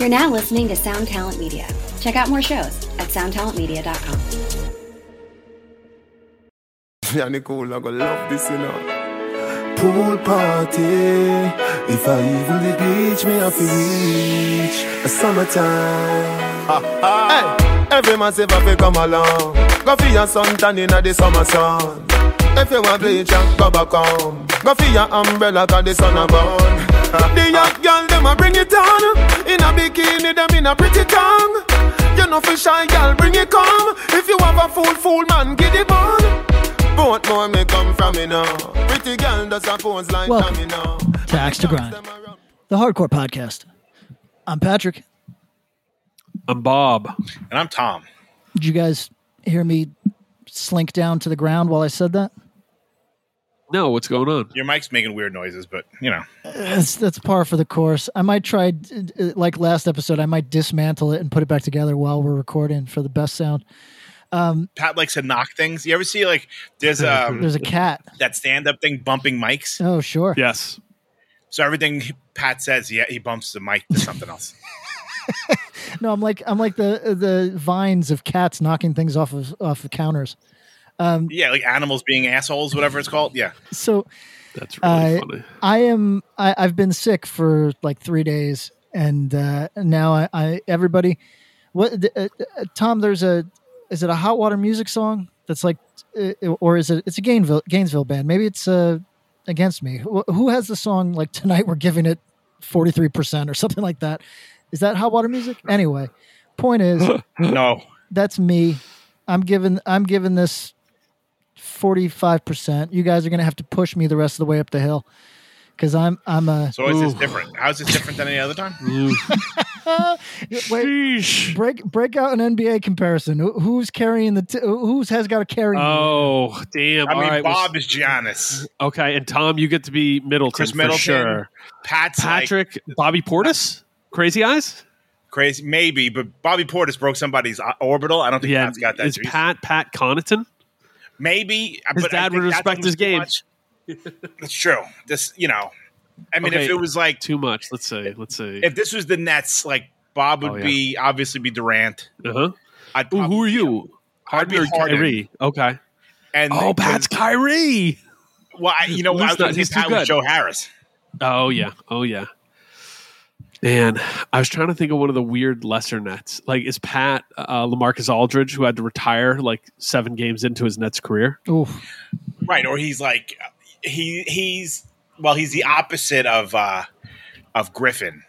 You're now listening to Sound Talent Media. Check out more shows at soundtalentmedia.com. Yeah, Nicole, I gonna love this, you know. Pool party. If I even the beach, me have to reach a summertime. Hey, every massive have to come along. Go for your sun tan in the summer sun. If you want bleach, and go back home. Go for your umbrella, cause the sun a burn. the young girl, them a bring it on. In a bikini, them in a pretty tongue. You know for shy girl, bring it come. If you have a fool, fool man, get it on. Both more may come from me now. Pretty girl does a pose like Welcome me now. to Axe to Grind, the hardcore podcast. I'm Patrick. I'm Bob. And I'm Tom. Did you guys hear me slink down to the ground while I said that? No, what's going on? Your mic's making weird noises, but you know. That's, that's par for the course. I might try, uh, like last episode, I might dismantle it and put it back together while we're recording for the best sound. Pat likes to knock things. You ever see like there's um There's a cat. that stand up thing bumping mics? Oh, sure. Yes. So everything Pat says, he he bumps the mic to something else. No, I'm like I'm like the the vines of cats knocking things off of off of counters. Yeah, like animals being assholes, whatever it's called. Yeah. So That's really I funny. I am I, I've been sick for like three days, and uh, now I, I everybody, what uh, uh, Tom? There's a is it a hot water music song that's like, uh, or is it it's a Gainesville Gainesville band? Maybe it's uh, against me. Who, who has the song like tonight? We're giving it forty three percent or something like that. Is that hot water music? Anyway, point is No. that's me. I'm giving I'm giving this forty five percent. You guys are gonna have to push me the rest of the way up the hill because I'm I'm a So is this different? How is this different than any other time? wait. Sheesh. Break break out an NBA comparison. Who- Who's carrying the t- who's has got to carry? Oh, damn. I All mean, right, well, Bob is Giannis. okay, and Tom, you get to be Middleton Chris for sure. Pat's like Patrick, Bobby Portis, Crazy Eyes. crazy, maybe, but Bobby Portis broke somebody's orbital. I don't think Yeah, Pat's got that. is juice. Pat Pat Connaughton? Maybe His but I dad would respect his too game. much. It's true. This, you know, I mean, Okay. if it was like Too much. Let's say, Let's say, if this was the Nets, like Bob would Oh, yeah. be obviously be Durant. Uh huh. I'd Who are you? Harden or Harden. Kyrie? Okay. And Oh, Pat's Kyrie. Well, I, you know, Who's I was not- he's too was. Joe Harris. Oh yeah. Oh yeah. Man, I was trying to think of one of the weird lesser Nets. Like, is Pat uh, Lamarcus Aldridge, who had to retire like seven games into his Nets career? Oof. Right, or he's like he he's well, he's the opposite of uh of Griffin.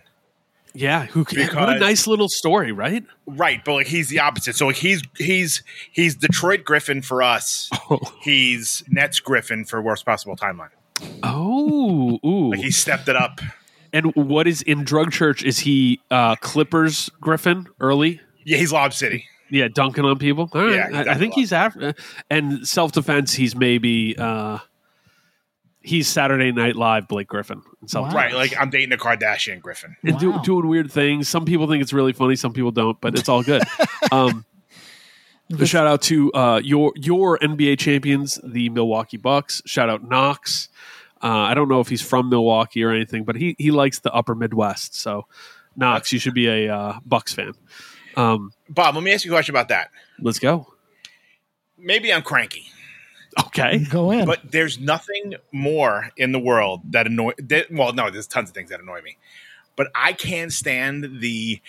Yeah, who? what a Because- nice little story, right? Right, but like he's the opposite. So like he's he's he's Detroit Griffin for us. He's Nets Griffin for worst possible timeline. Oh, ooh. Like he stepped it up. And what is in Drug Church? Is he uh, Clippers Griffin early? Yeah, he's Lob City. Yeah, dunking on people. All right, Yeah, he's I, I think he's after. And self defense, he's maybe uh, he's Saturday Night Live Blake Griffin. Wow. Right, like I'm dating a Kardashian Griffin. and do, Wow. doing weird things. Some people think it's really funny, some people don't, but it's all good. um, a shout out to uh, your your NBA champions, the Milwaukee Bucks. Shout out Knox. Uh, I don't know if he's from Milwaukee or anything, but he he likes the Upper Midwest. So Knox, you should be a uh, Bucks fan. Um, Bob, let me ask you a question about that. let's go. Maybe I'm cranky. Okay. Go in. But there's nothing more in the world that annoy. That, well, no, there's tons of things that annoy me, but I can't stand the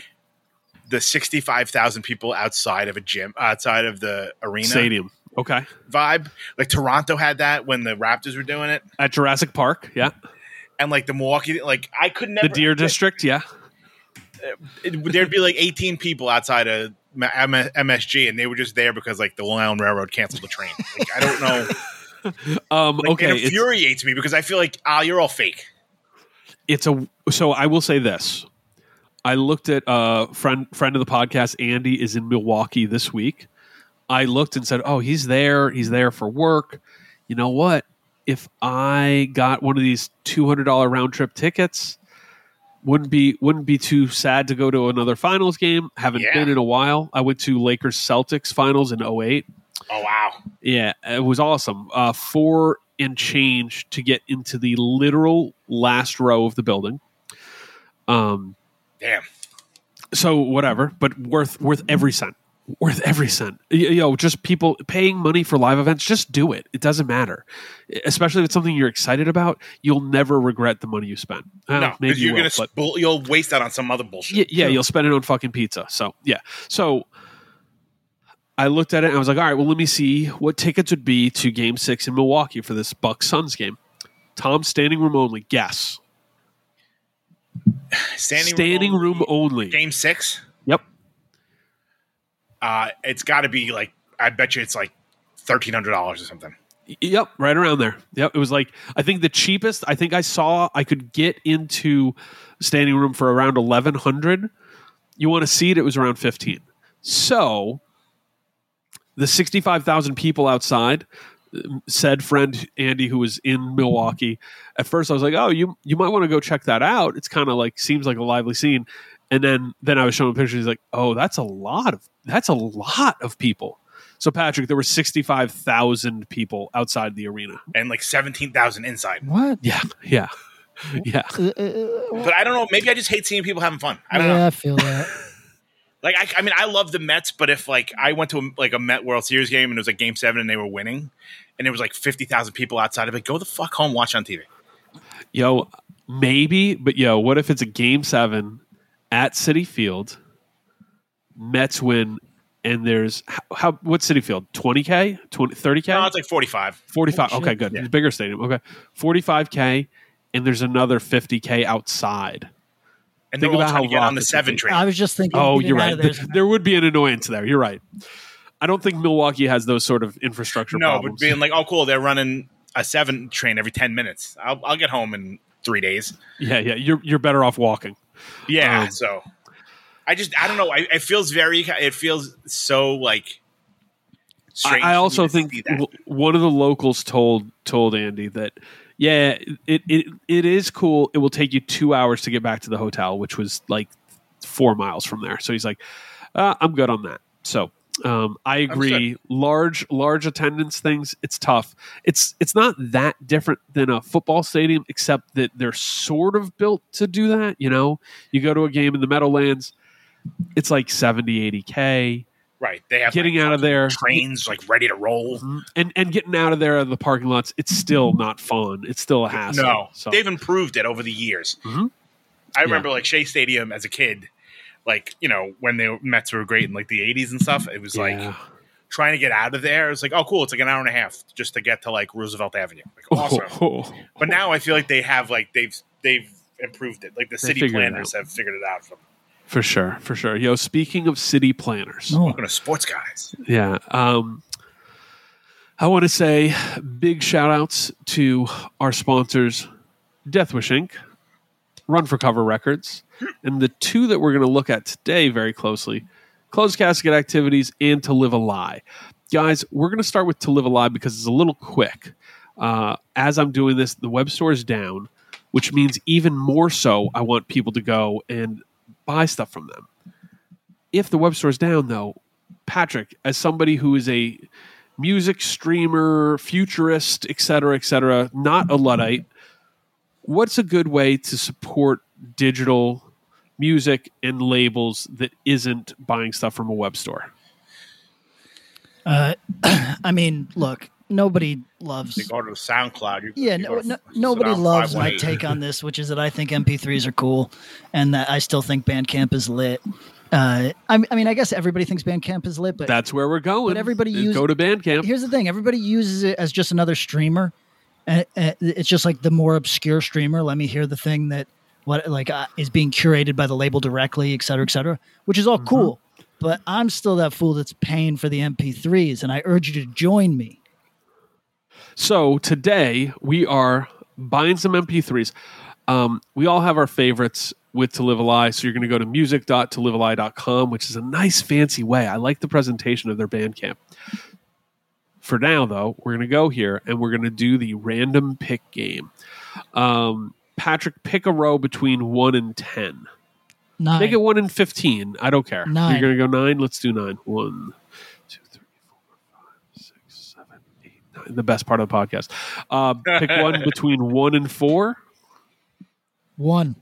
the sixty five thousand people outside of a gym, outside of the arena Stadium. Okay. vibe. Like Toronto had that when the Raptors were doing it, At Jurassic Park. Yeah. and like the Milwaukee, like I could never. The Deer District. Yeah. it- there'd be like eighteen people outside of M- M- MSG, and they were just there because like the Long Island Railroad canceled the train. Like I don't know. Um, Like, okay. it infuriates me because I feel like ah, you're all fake. it's a so I will say this. I looked at uh friend friend of the podcast Andy is in Milwaukee this week. I looked and said, "Oh, he's there. He's there for work." You know what? If I got one of these $200 round trip tickets, wouldn't be wouldn't be too sad to go to another finals game. Haven't Yeah. been in a while. I went to Lakers Celtics finals in 08. Oh wow. Yeah, it was awesome. Uh, four and change to get into the literal last row of the building. Um, Damn. so whatever, but worth worth every cent. Worth every cent. You know, just people paying money for live events, just do it. It doesn't matter. Especially if it's something you're excited about, you'll never regret the money you spent. Uh, no, maybe because you you're will, gonna but- you'll waste that on some other bullshit. yeah, yeah, you'll spend it on fucking pizza. So yeah. So I looked at it and I was like, all right, well, let me see what tickets would be to game six in Milwaukee for this Bucks Suns game. Tom standing room only. Guess. Standing, Standing room only. Game six. Yep. Uh, it's got to be like I bet you it's like thirteen hundred dollars or something. Yep, right around there. Yep, it was like I think the cheapest. I think I saw I could get into standing room for around eleven hundred. You want to see it? It was around fifteen. So the sixty-five thousand people outside. um, Said friend Andy, who was in Milwaukee. At first, I was like, "Oh, you you might want to go check that out. It's kind of like seems like a lively scene." And then then I was showing pictures. He's like, "Oh, that's a lot of that's a lot of people." So Patrick, there were sixty five thousand people outside the arena. and like seventeen thousand inside. What? Yeah, yeah, yeah. Uh, uh, But I don't know. Maybe I just hate seeing people having fun. I don't yeah, know. I feel that. Like I, I mean, I love the Mets, but if like I went to a, like a Met World Series game and it was like Game Seven and they were winning, and there was like fifty thousand people outside of it, go the fuck home, watch on TV. Yo, maybe, but yo, what if it's a game seven at Citi Field? Mets win, and there's how, how what Citi Field? Twenty k, 20, 30 k, No, it's like forty five. forty five. Oh, okay, good. Yeah. Bigger stadium. Okay, forty five k, and there's another fifty k outside. And Think about how to get on the seven train. I was just thinking. Oh, you're right. of there is- There, there would be an annoyance there. You're right. I don't think Milwaukee has those sort of infrastructure no, problems. but being like, oh, cool, they're running a seven train every ten minutes. I'll, I'll get home in three days. yeah, yeah, you're you're better off walking. Yeah, Um, so I just I don't know. I, it feels very. It feels so like. strange I, I also think w- one of the locals told told Andy that yeah, it, it it is cool. It will take you two hours to get back to the hotel, which was like four miles from there. So he's like, uh, I'm good on that. So um, I agree. Large large attendance things, it's tough. It's it's not that different than a football stadium, except that they're sort of built to do that. You know, you go to a game in the Meadowlands, it's like 70, 80 k. right. They have Getting like, out of there, trains like ready to roll. and and getting out of there of the parking lots, it's still not fun. It's still a hassle. No, so they've improved it over the years. Mhm. I remember like Shea Stadium as a kid, like you know when the Mets were great in like the '80s and stuff. It was like yeah. trying to get out of there. It was like, oh, cool, it's like an hour and a half just to get to like Roosevelt Avenue. Like awesome. But now I feel like they have like they've they've improved it. Like the city planners have figured it out. From for sure, for sure. Yo, speaking of city planners, Oh, welcome to sports guys. yeah. Um, I want to say big shout outs to our sponsors, Deathwish Inc., Run for Cover Records, and the two that we're going to look at today very closely Closed Casket Activities and To Live a Lie. Guys, we're going to start with To Live a Lie because it's a little quick. Uh, as I'm doing this, the web store is down, which means even more so, I want people to go and buy stuff from them. If the web store is down, though, Patrick, as somebody who is a music streamer, futurist, et cetera, et cetera, not a Luddite, what's a good way to support digital music and labels that isn't buying stuff from a web store? uh, I mean, look, nobody loves. You go to SoundCloud. You, Yeah, you no, no, nobody loves my 518. take on this, which is that I think MP3s are cool, and that I still think Bandcamp is lit. Uh, I, I mean, I guess everybody thinks Bandcamp is lit, but That's where we're going. But everybody is use- go to Bandcamp. here's the thing: everybody uses it as just another streamer. And and it's just like the more obscure streamer. Let me hear the thing that what like uh, is being curated by the label directly, et cetera, et cetera, which is all Mm-hmm. cool. But I'm still that fool that's paying for the MP3s, and I urge you to join me. So today we are buying some MP3s. Um, we all have our favorites with To Live a Lie. So you're going to go to music.tolivealie.com, which is a nice fancy way. I like the presentation of their Bandcamp. For now, though, we're going to go here and we're going to do the random pick game. Um, Patrick, pick a row between 1 and 10. Nine. Make it 1 and 15. I don't care. Nine. You're going to go 9? Let's do 9. 1, 2, 3, 4, 5, 6, 7, 8, 9. The best part of the podcast. Uh, pick one between 1 and 4. One.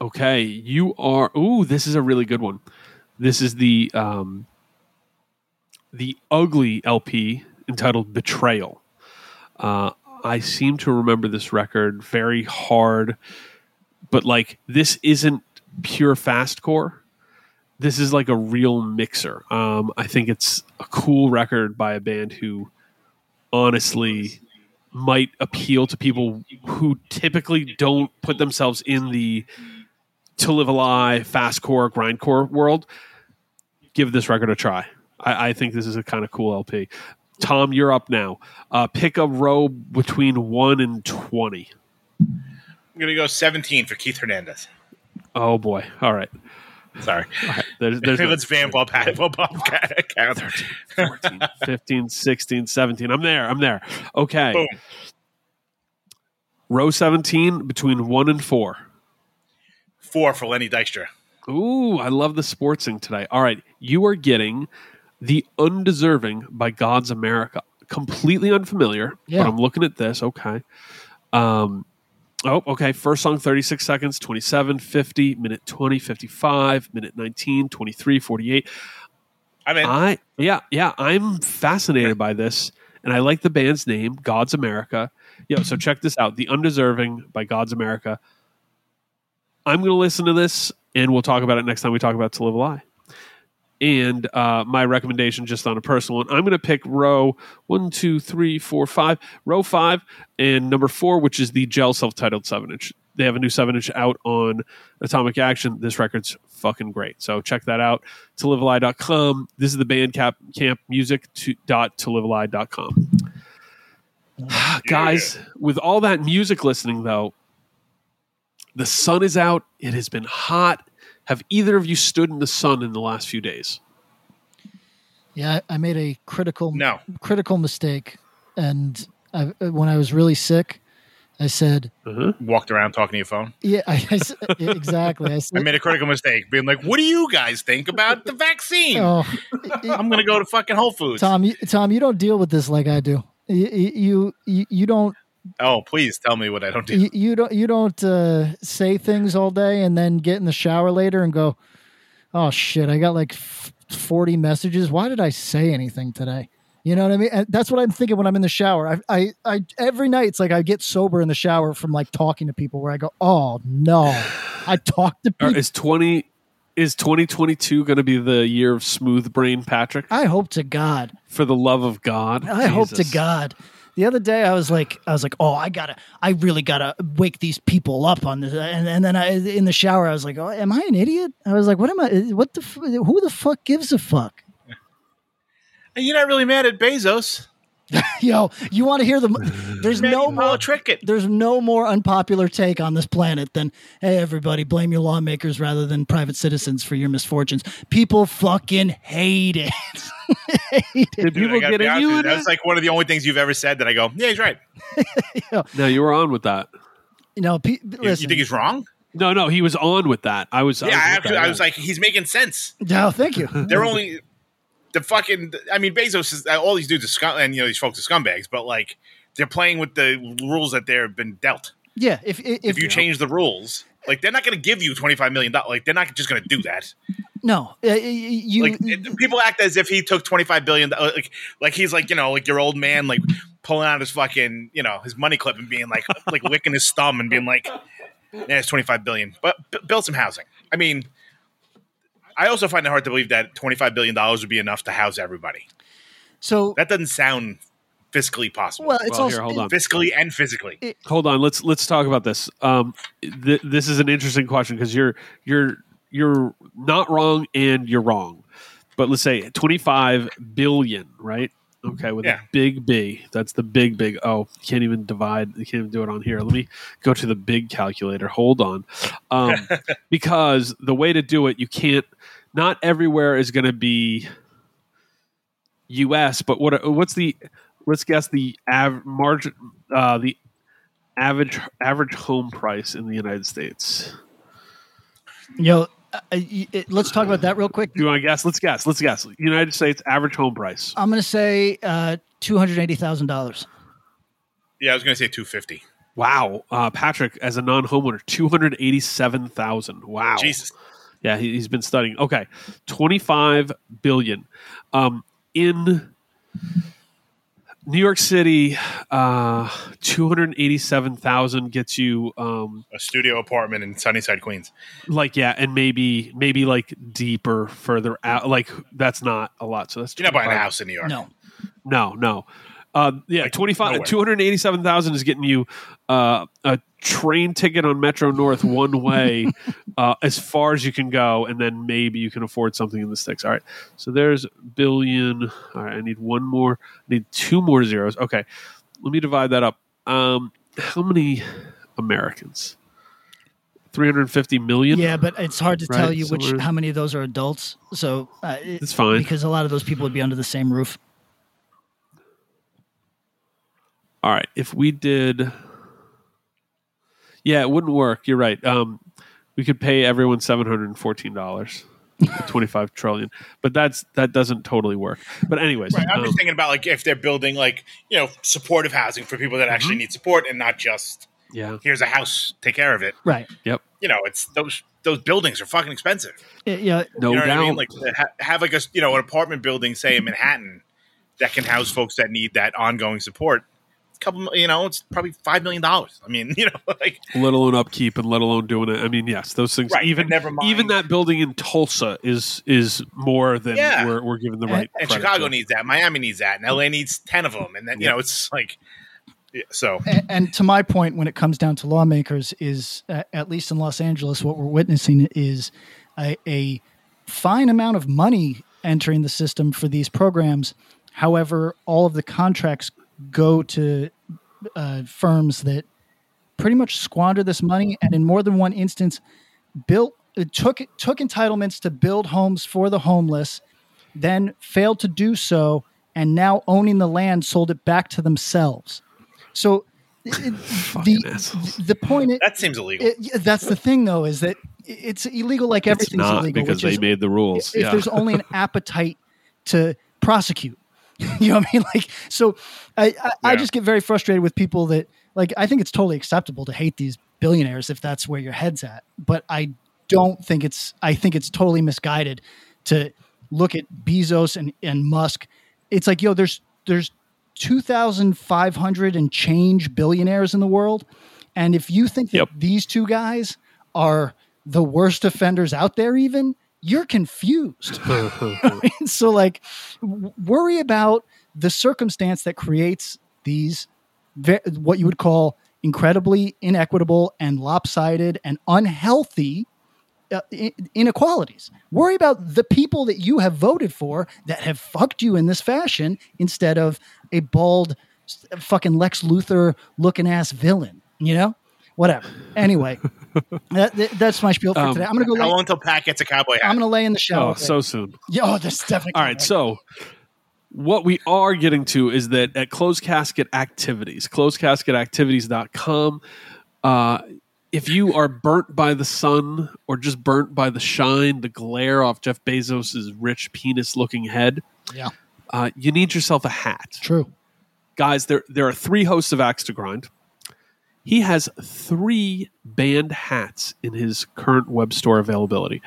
Okay, you are. Ooh, this is a really good one. This is the um, the ugly LP entitled "Betrayal." Uh, I seem to remember this record very hard, but like this isn't pure fastcore. This is like a real mixer. Um, I think it's a cool record by a band who honestly might appeal to people who typically don't put themselves in the to live a lie, fastcore, grindcore world. Give this record a try. I, I think this is a kind of cool LP. Tom, you're up now. Uh, pick a row between one and twenty. I'm gonna go 17 for Keith Hernandez. Oh boy! All right. Sorry. All right. There's, there's no- Let's vamp up Pat Bob count. 14, 15, 16, 17. I'm there. I'm there. Okay. Boom. Row 17 between one and four. Four for Lenny Dykstra. Ooh, I love the sportsing today. All right. You are getting The Undeserving by God's America. Completely unfamiliar, Yeah. but I'm looking at this. Okay. Um, oh, okay. First song 36 seconds, 27, 50, minute 20, 55, minute 19, 23, 48. I mean. I yeah yeah I'm fascinated by this, and I like the band's name, God's America. Yo, so check this out: The Undeserving by God's America. I'm going to listen to this, and we'll talk about it next time we talk about To Live a Lie. And uh, my recommendation, just on a personal one, I'm going to pick row one, two, three, four, five, row five, and number four, which is the gel self-titled seven inch. They have a new seven inch out on Atomic Action. This record's fucking great. So check that out. To livealie.com. This is the band cap, camp music to, dot to livealie.com. Guys, with all that music listening though, the sun is out. It has been hot. Have either of you stood in the sun in the last few days? Yeah, I I made a critical No. critical mistake, and I, when I was really sick, I said, uh-huh. Walked around talking to your phone. "Yeah, I, I s- exactly." I I made a critical mistake, being like, "What do you guys think about the vaccine?" "Oh, I'm gonna go to fucking Whole Foods. Tom, you, Tom, you don't deal with this like I do. You, you, you, you don't, Oh, please tell me what I don't do. you, you don't, you don't uh, say things all day and then get in the shower later and go, "Oh shit, I got like f- forty messages. Why did I say anything today?" You know what I mean? And that's what I'm thinking when I'm in the shower. I, I, I, every night it's like I get sober in the shower from like talking to people where I go, "Oh no, I talked to people." is 20 is 2022 going to be the year of smooth brain Patrick? I hope to God. For the love of God. I hope to God. The other day, I was like, I was like, oh, I gotta, I really gotta wake these people up on this. And, and then I, in the shower, I was like, oh, am I an idiot? I was like, what am I? What the? Who the fuck gives a fuck? And you're not really mad at Bezos. Yo, you want to hear the? There's Mad no more. Paul Trickett. There's no more unpopular take on this planet than, hey, everybody, blame your lawmakers rather than private citizens for your misfortunes. People fucking hate it. hate it. Did Dude, people I get be in you That's like one of the only things you've ever said that I go, yeah, he's right. No, you were on with that. You know, pe- You, you think he's wrong? No, no, he was on with that. I was. Yeah, I was, I, actually, I was like, he's making sense. no, thank you. They're only the fucking. I mean, Bezos is all these dudes are scum, and you know these folks are scumbags, but like they're playing with the rules that they've been dealt. Yeah, if if, If, you change the rules, like they're not going to give you twenty five million dollars. Like they're not just going to do that. no, uh, you Like it- people act as if he took twenty five billion. dollars Like like he's like you know like your old man like pulling out his fucking you know his money clip and being like like licking his thumb and being like, yeah, it's twenty five billion, but b- build some housing. I mean. I also find it hard to believe that $25 billion would be enough to house everybody. so That doesn't sound fiscally possible. well, it's Well, also here, hold on. fiscally and physically. hold on let's let's talk about this um th- this is an interesting question because you're you're you're not wrong and you're wrong but let's say 25 billion right okay with Yeah. a big b that's the big big oh you can't even divide you can't even do it on here let me go to the big calculator hold on um because the way to do it you can't not everywhere is going to be us but what what's the let's guess the av- margin uh the average average home price in the United States. Yo, uh, it- let's talk about that real quick. Do you want to guess? Let's guess. Let's guess. United States average home price. I'm going to say uh, two hundred eighty thousand dollars. Yeah, I was going to say 250. Wow, uh, Patrick as a non-homeowner, two hundred eighty-seven thousand. Wow, Jesus. Yeah, he, he's been studying. Okay, twenty-five billion. Um, in New York City, uh, two hundred eighty-seven thousand gets you um, A studio apartment in Sunnyside, Queens. like yeah, and maybe maybe like deeper, further out. Like that's not a lot. So that's You're not buying a house in New York. No. No, no. Uh, yeah, Like, twenty five, nowhere. two hundred eighty seven thousand is getting you uh, a train ticket on Metro North one way uh, as far as you can go, and then maybe you can afford something in the sticks. All right, so there's billion. All right, I need one more. I need two more zeros. Okay, let me divide that up. Um, how many Americans? Three hundred fifty million. Yeah, but it's hard to tell Right, you which somewhere- how many of those are adults. So uh, it- It's fine. because a lot of those people would be under the same roof. All right, if we did, yeah, it wouldn't work. You're right. Um, we could pay everyone seven hundred and fourteen dollars, twenty five trillion, but that's that doesn't totally work. But anyways, Right. I'm um, just thinking about like if they're building like you know supportive housing for people that Mm-hmm. actually need support and not just yeah, here's a house, take care of it. Right. yep, You know, it's those those buildings are fucking expensive. Yeah, yeah. no you know doubt. what I mean? Like ha- have like a you know an apartment building, say in Manhattan, that can house folks that need that ongoing support. A couple, you know, it's probably five million dollars. I mean, you know, like let alone upkeep and let alone doing it. I mean, yes, those things. Right, even never mind- even that building in Tulsa is is more than Yeah. we're, we're giving the right. and credit Chicago to. needs that, Miami needs that, and LA needs ten of them, and then you know it's like, yeah, so And, and to my point, when it comes down to lawmakers, is uh, at least in Los Angeles, what we're witnessing is a, a fine amount of money entering the system for these programs. However, all of the contracts go to uh, firms that pretty much squander this money, and in more than one instance, built it took took entitlements to build homes for the homeless, then failed to do so, and now owning the land sold it back to themselves. So it- the the point is, that seems illegal. it- that's the thing though is that it's illegal like It's everything's not illegal because they is made the rules. if yeah. there's only an appetite to prosecute. you know what I mean? Like, so I, I, I just get very frustrated with people that like. I think it's totally acceptable to hate these billionaires if that's where your head's at, but I don't think it's. I think it's totally misguided to look at Bezos and and Musk. It's like yo, there's there's two thousand five hundred and change billionaires in the world, and if you think that Yep. these two guys are the worst offenders out there, even you're confused. so like worry about the circumstance that creates these what you would call incredibly inequitable and lopsided and unhealthy uh, inequalities. Worry about the people that you have voted for that have fucked you in this fashion instead of a bald fucking lex luthor looking ass villain you know whatever anyway that, that- that's my spiel for Um, today i'm gonna go How lay, long until Pat gets a cowboy hat? i'm gonna lay in the shower oh, so soon. yeah, oh, that's definitely All right, so what we are getting to is that at closed casket activities, closedcasketactivities.com, uh, if you are burnt by the sun or just burnt by the shine, the glare off Jeff Bezos's rich penis looking head, yeah, uh, you need yourself a hat. true. Guys, there, there are three hosts of Axe to Grind. He has three band hats in his current web store availability.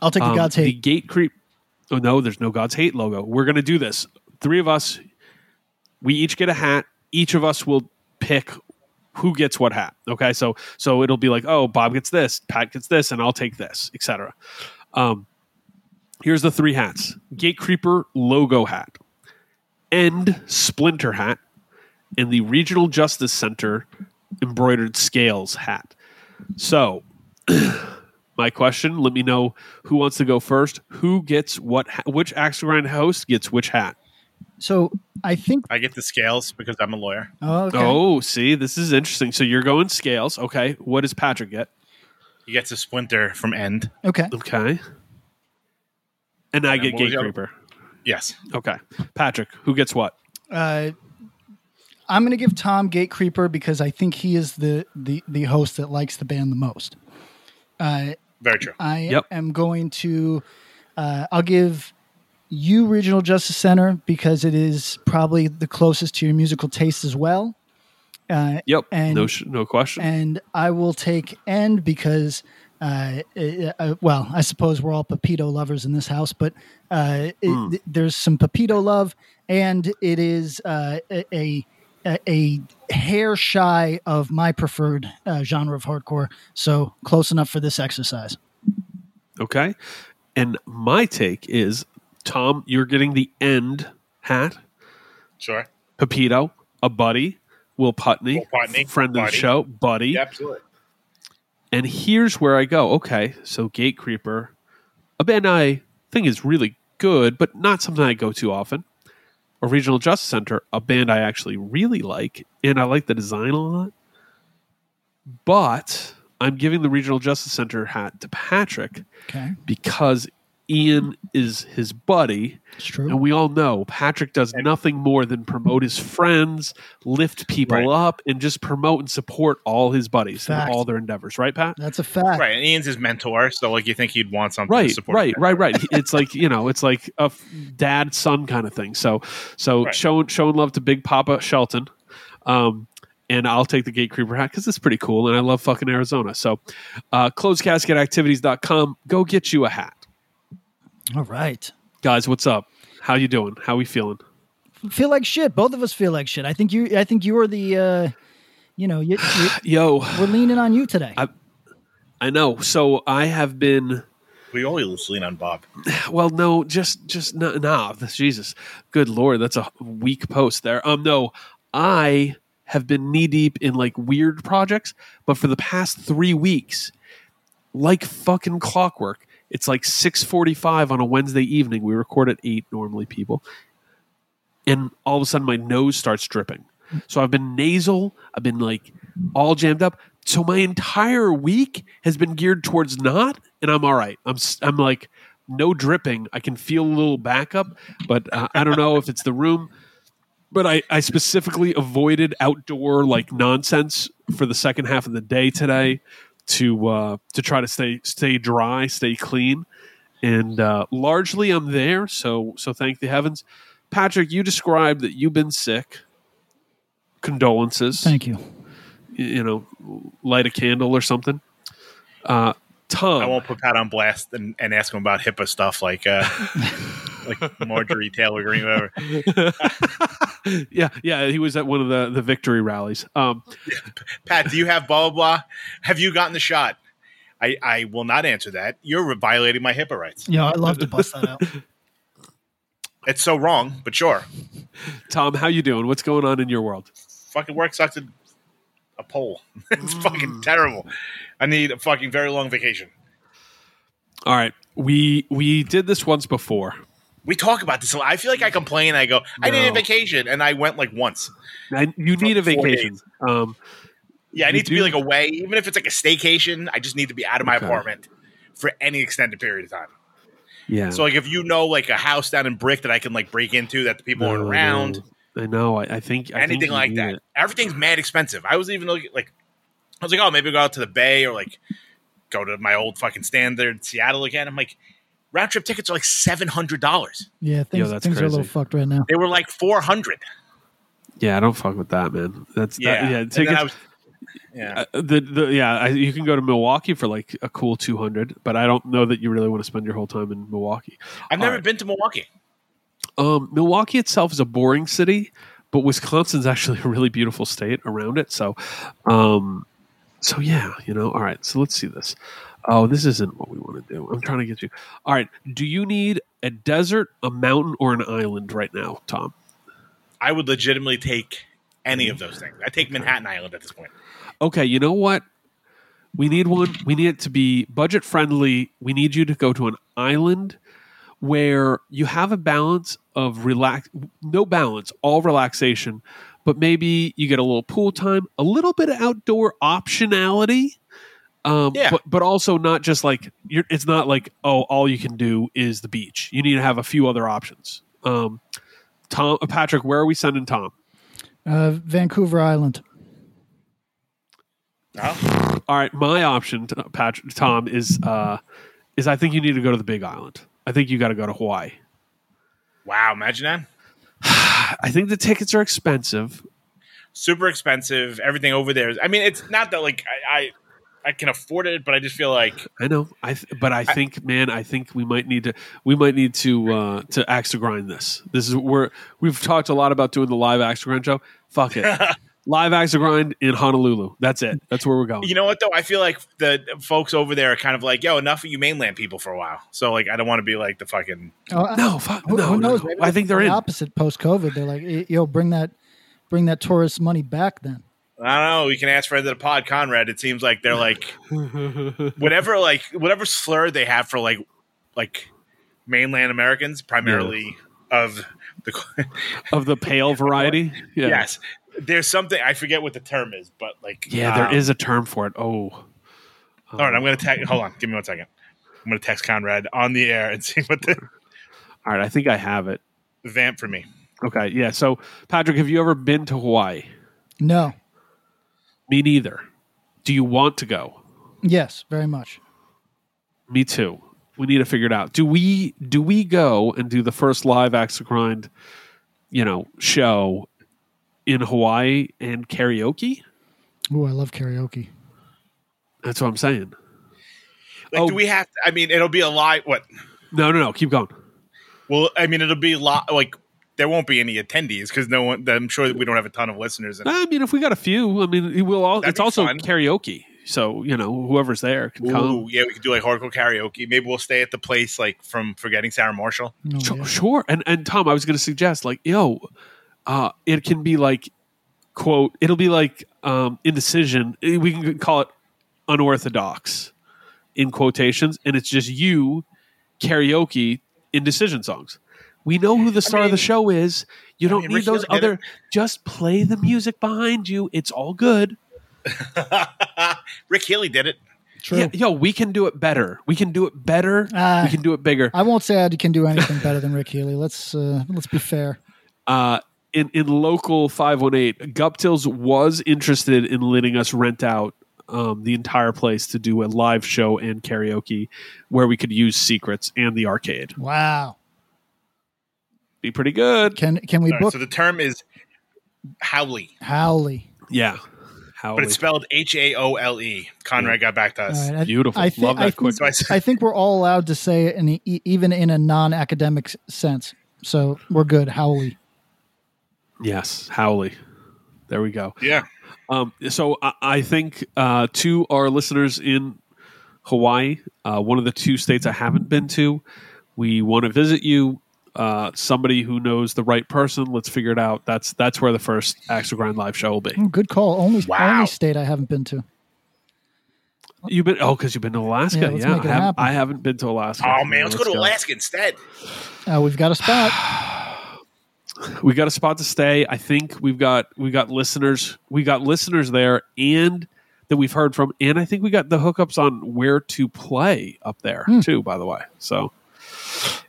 I'll take the Um, God's The hate. Gate Creep. Oh no, there's no God's Hate logo. We're gonna do this. Three of us. We each get a hat. Each of us will pick who gets what hat. Okay, so so it'll be like, oh, Bob gets this, Pat gets this, and I'll take this, etc. Um, here's the three hats: Gate Creeper logo hat, End Splinter hat, and the Regional Justice Center embroidered scales hat. So my question. Let me know who wants to go first. Who gets what? ha- Which axe to grind host gets which hat? So I think. I get the scales because I'm a lawyer. Oh, okay. Oh, see, this is interesting. So you're going scales. Okay. What does Patrick get? He gets a splinter from End. Okay. Okay. And I And get what Gate Creeper. Yes. Okay. Patrick, who gets what? Uh, I'm going to give Tom Gate Creeper because I think he is the the the host that likes the band the most. Uh, Very true. I Yep. am going to. Uh, I'll give you Regional Justice Center because it is probably the closest to your musical taste as well. Uh, Yep. And- no, sh- no question. and I will take end because, uh, uh, uh, well, I suppose we're all Pepito lovers in this house, but uh, it, th- there's some Pepito love, and it is uh, a, a a hair shy of my preferred uh, genre of hardcore, so close enough for this exercise. Okay. And my take is Tom, you're getting the end hat. Sure. Pepito, a buddy, Will Putney, Will Putney, friend of the show, buddy. Yeah, absolutely. And here's where I go. Okay, so Gate Creeper, a band I think is really good, but not something I go to often. Or Regional Justice Center, a band I actually really like, and I like the design a lot. But I'm giving the Regional Justice Center hat to Patrick Okay, because Ian is his buddy. it's true. And we all know Patrick does nothing more than promote his friends, lift people Right. up, and just promote and support all his buddies Fact. and all their endeavors. Right, Pat? That's a fact. Right. And Ian's his mentor, so like you think he'd want something Right, to support. right, him. right, right. It's like you know, it's like a f- dad son kind of thing. So, so Right. showing showing love to Big Papa Shelton, um, and I'll take the Gate Creeper hat because it's pretty cool, and I love fucking Arizona. So, uh, closecasket.activities.com. Go get you a hat, All right. guys. What's up? How you doing? How we feeling? Feel like shit. Both of us feel like shit. I think you. I think you are the. Uh, you know, you, you, Yo, we're leaning on you today. I- I know. So I have been. We always lean on Bob. Well, no, just just no, nah, Jesus, good lord, that's a weak post there. Um, no, I have been knee deep in like weird projects, but for the past three weeks, like fucking clockwork, it's like six forty five on a Wednesday evening. We record at eight normally, people, and all of a sudden my nose starts dripping. So I've been nasal. I've been like all jammed up. So my entire week has been geared towards not, and I'm all right. I'm I'm like no dripping. I can feel a little backup, but uh, I don't know if it's the room. But I, I specifically avoided outdoor like nonsense for the second half of the day today to uh, to try to stay stay dry, stay clean, and uh, largely I'm there. So so thank the heavens. Patrick, you described that you've been sick. Condolences Thank you. y- you know, light a candle or something. Uh, Tom, I won't put Pat on blast and, and ask him about HIPAA stuff like uh, like Marjorie Taylor Greene, whatever. yeah, yeah, he was at one of the the victory rallies. Um, Pat, do you have blah blah blah? Have you gotten the shot? I, I will not answer that. You're violating my HIPAA rights. Yeah, I love to bust that out. It's so wrong, but sure. Tom, how you doing? What's going on in your world? Fucking work sucked a, a pole. it's fucking terrible. I need a fucking very long vacation. All right, we we did this once before. We talk about this a lot. I feel like I complain. I go, I need a vacation, and I went like once. I, you need a vacation. Um, Yeah, I need to be like away, even if it's like a staycation. I just need to be out of my Okay. apartment for any extended period of time. yeah. So like, if you know like a house down in Brick that I can like break into that the people aren't around, no. I know. I, I think I anything you like that. it. Everything's mad expensive. I was even looking like, I was like, oh, maybe go out to the Bay or like go to my old fucking standard Seattle again. I'm like, round trip tickets are like seven hundred dollars. Yeah, things, that's things are a little fucked right now. They were like four hundred. Yeah, I don't fuck with that, man. That's Yeah, that, yeah. Tickets, was- yeah. Uh, the, the yeah I, you can go to milwaukee for like a cool 200 but i don't know that you really want to spend your whole time in milwaukee I've never all right. been to Milwaukee. um, milwaukee itself is a boring city but wisconsin's actually a really beautiful state around it so um, so yeah you know all right so let's see this oh this isn't what we want to do i'm trying to get you all right do you need a desert a mountain or an island right now tom I would legitimately take any of those things. I take Manhattan Island at this point. okay, you know what? We need one. We need it to be budget friendly. We need you to go to an island where you have a balance of relax, no balance, all relaxation, but maybe you get a little pool time, a little bit of outdoor optionality. Um, Yeah. but but also not just like you're. It's not like oh, all you can do is the beach. You need to have a few other options. Um, Tom, uh, Patrick, where are we sending Tom? Uh, Vancouver Island. Oh, All right, my option, to Patrick, Tom, is uh, is I think you need to go to the Big Island. I think you got to go to Hawaii. wow! Imagine that. I think the tickets are expensive. super expensive. Everything over there. is- I mean, it's not that like I, I I can afford it, but I just feel like I know. I th- but I think, man, I think we might need to we might need to uh to axe to grind this. This is where we've talked a lot about doing the live axe to grind show. Fuck it. live axe to grind in Honolulu. That's it. That's where we're going. you know what though. I feel like the folks over there are kind of like, yo, enough of you mainland people for a while. So like, I don't want to be like the fucking. Oh, I- no, fuck, who, no, who knows? no. I think they're the in. opposite post COVID. They're like, "Eh, yo, bring that, bring that tourist money back. Then I don't know. We can ask friends of the pod, Conrad. It seems like they're like whatever, like whatever slur they have for like like mainland Americans, primarily of the. of the pale variety. Yeah. Yes, there's something I forget what the term is, but like Yeah, there um, is a term for it. Oh. All right, I'm gonna text. Hold on, give me one second. I'm gonna text Conrad on the air and see what the All right, I think I have it. vamp for me. Okay, yeah. So, Patrick, have you ever been to Hawaii? no, Me neither. Do you want to go? yes, very much. Me too. We need to figure it out. Do we do we go and do the first live Axe to Grind, you know, show in Hawaii and karaoke? Oh, I love karaoke. That's what I'm saying. Like, Oh. do we have? To, I mean, it'll be a live. What? No, no, no. Keep going. Well, I mean, it'll be li- like there won't be any attendees because no one. I'm sure that we don't have a ton of listeners. And, I mean, if we got a few, I mean, we'll all. That'd it's also fun. karaoke, so you know, whoever's there can come. Yeah, we could do like hardcore karaoke. Maybe we'll stay at the place like from Forgetting Sarah Marshall. Oh, Sure, yeah. sure. And and Tom, I was going to suggest like, yo, uh, it can be like, quote, it'll be like um, indecision. We can call it unorthodox in quotations, and it's just you karaoke indecision songs. We know who the star of the show is. You don't mean, need Rick those Healy other. Just play the music behind you. It's all good. Rick Healy did it. True. Yeah, yo, we can do it better. We can do it better. Ah. we can do it bigger. I won't say I can do anything better than Rick Healy. Let's uh, let's be fair. uh, in in local five one eight, Guptills was interested in letting us rent out um, the entire place to do a live show and karaoke, where we could use secrets and the arcade. Wow. Be pretty good. Can can we All right, book so the term is Haole, Haole? Yeah, Haole. but it's spelled H A O L E. Conrad got back to us. All right, I- Beautiful. I, thi- Love that I quick. think, I- I think we're all allowed to say it, in a, e- even in a non-academic s- sense. So we're good. Haole. yes, Haole. There we go. Yeah. Um, so I, I think uh, to our listeners in Hawaii, uh, one of the two states I haven't been to, we want to visit you. Uh, somebody who knows the right person. Let's figure it out. That's that's where the first Axe to Grind live show will be. Oh, good call. Only Wow. only state I haven't been to. You've been oh because you've been to Alaska. Yeah, Yeah, let's make it I, haven't. I haven't been to Alaska. Oh man, let's, go to. Alaska instead. Uh, we've got a spot. we got a spot to stay. I think we've got we got listeners. We got listeners there, and that we've heard from, and I think we got the hookups on where to play up there Hmm. too. By the way, so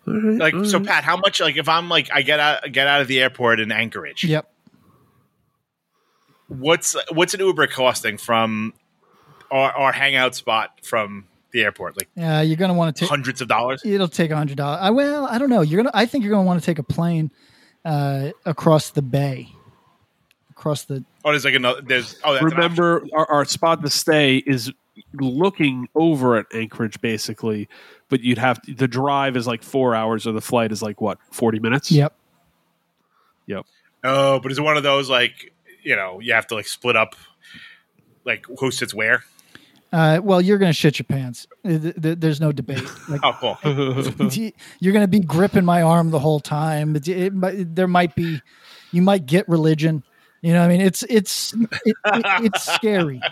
Like, so. Pat, how much? Like, if I'm like, I get out, get out of the airport in Anchorage. Yep. What's what's an Uber costing from our, our hangout spot from the airport? Like Yeah, you're gonna want to take. hundreds of dollars. It'll take a hundred dollars. I well, I don't know. You're gonna. I think you're gonna want to take a plane uh, across the bay, across the. Oh, there's like another. There's oh, that's an remember our, our spot to stay is looking over at Anchorage, basically. But you'd have the drive is like four hours, or the flight is like what forty minutes. Yep. Yep. Oh, but is it one of those like you know you have to like split up, like who sits where? Uh, well, you're gonna shit your pants. Th- th- There's no debate. Like Oh, cool. you're gonna be gripping my arm the whole time. It, it, might- there might be, you might get religion. You know, what I mean, it's it's it, it, it's scary.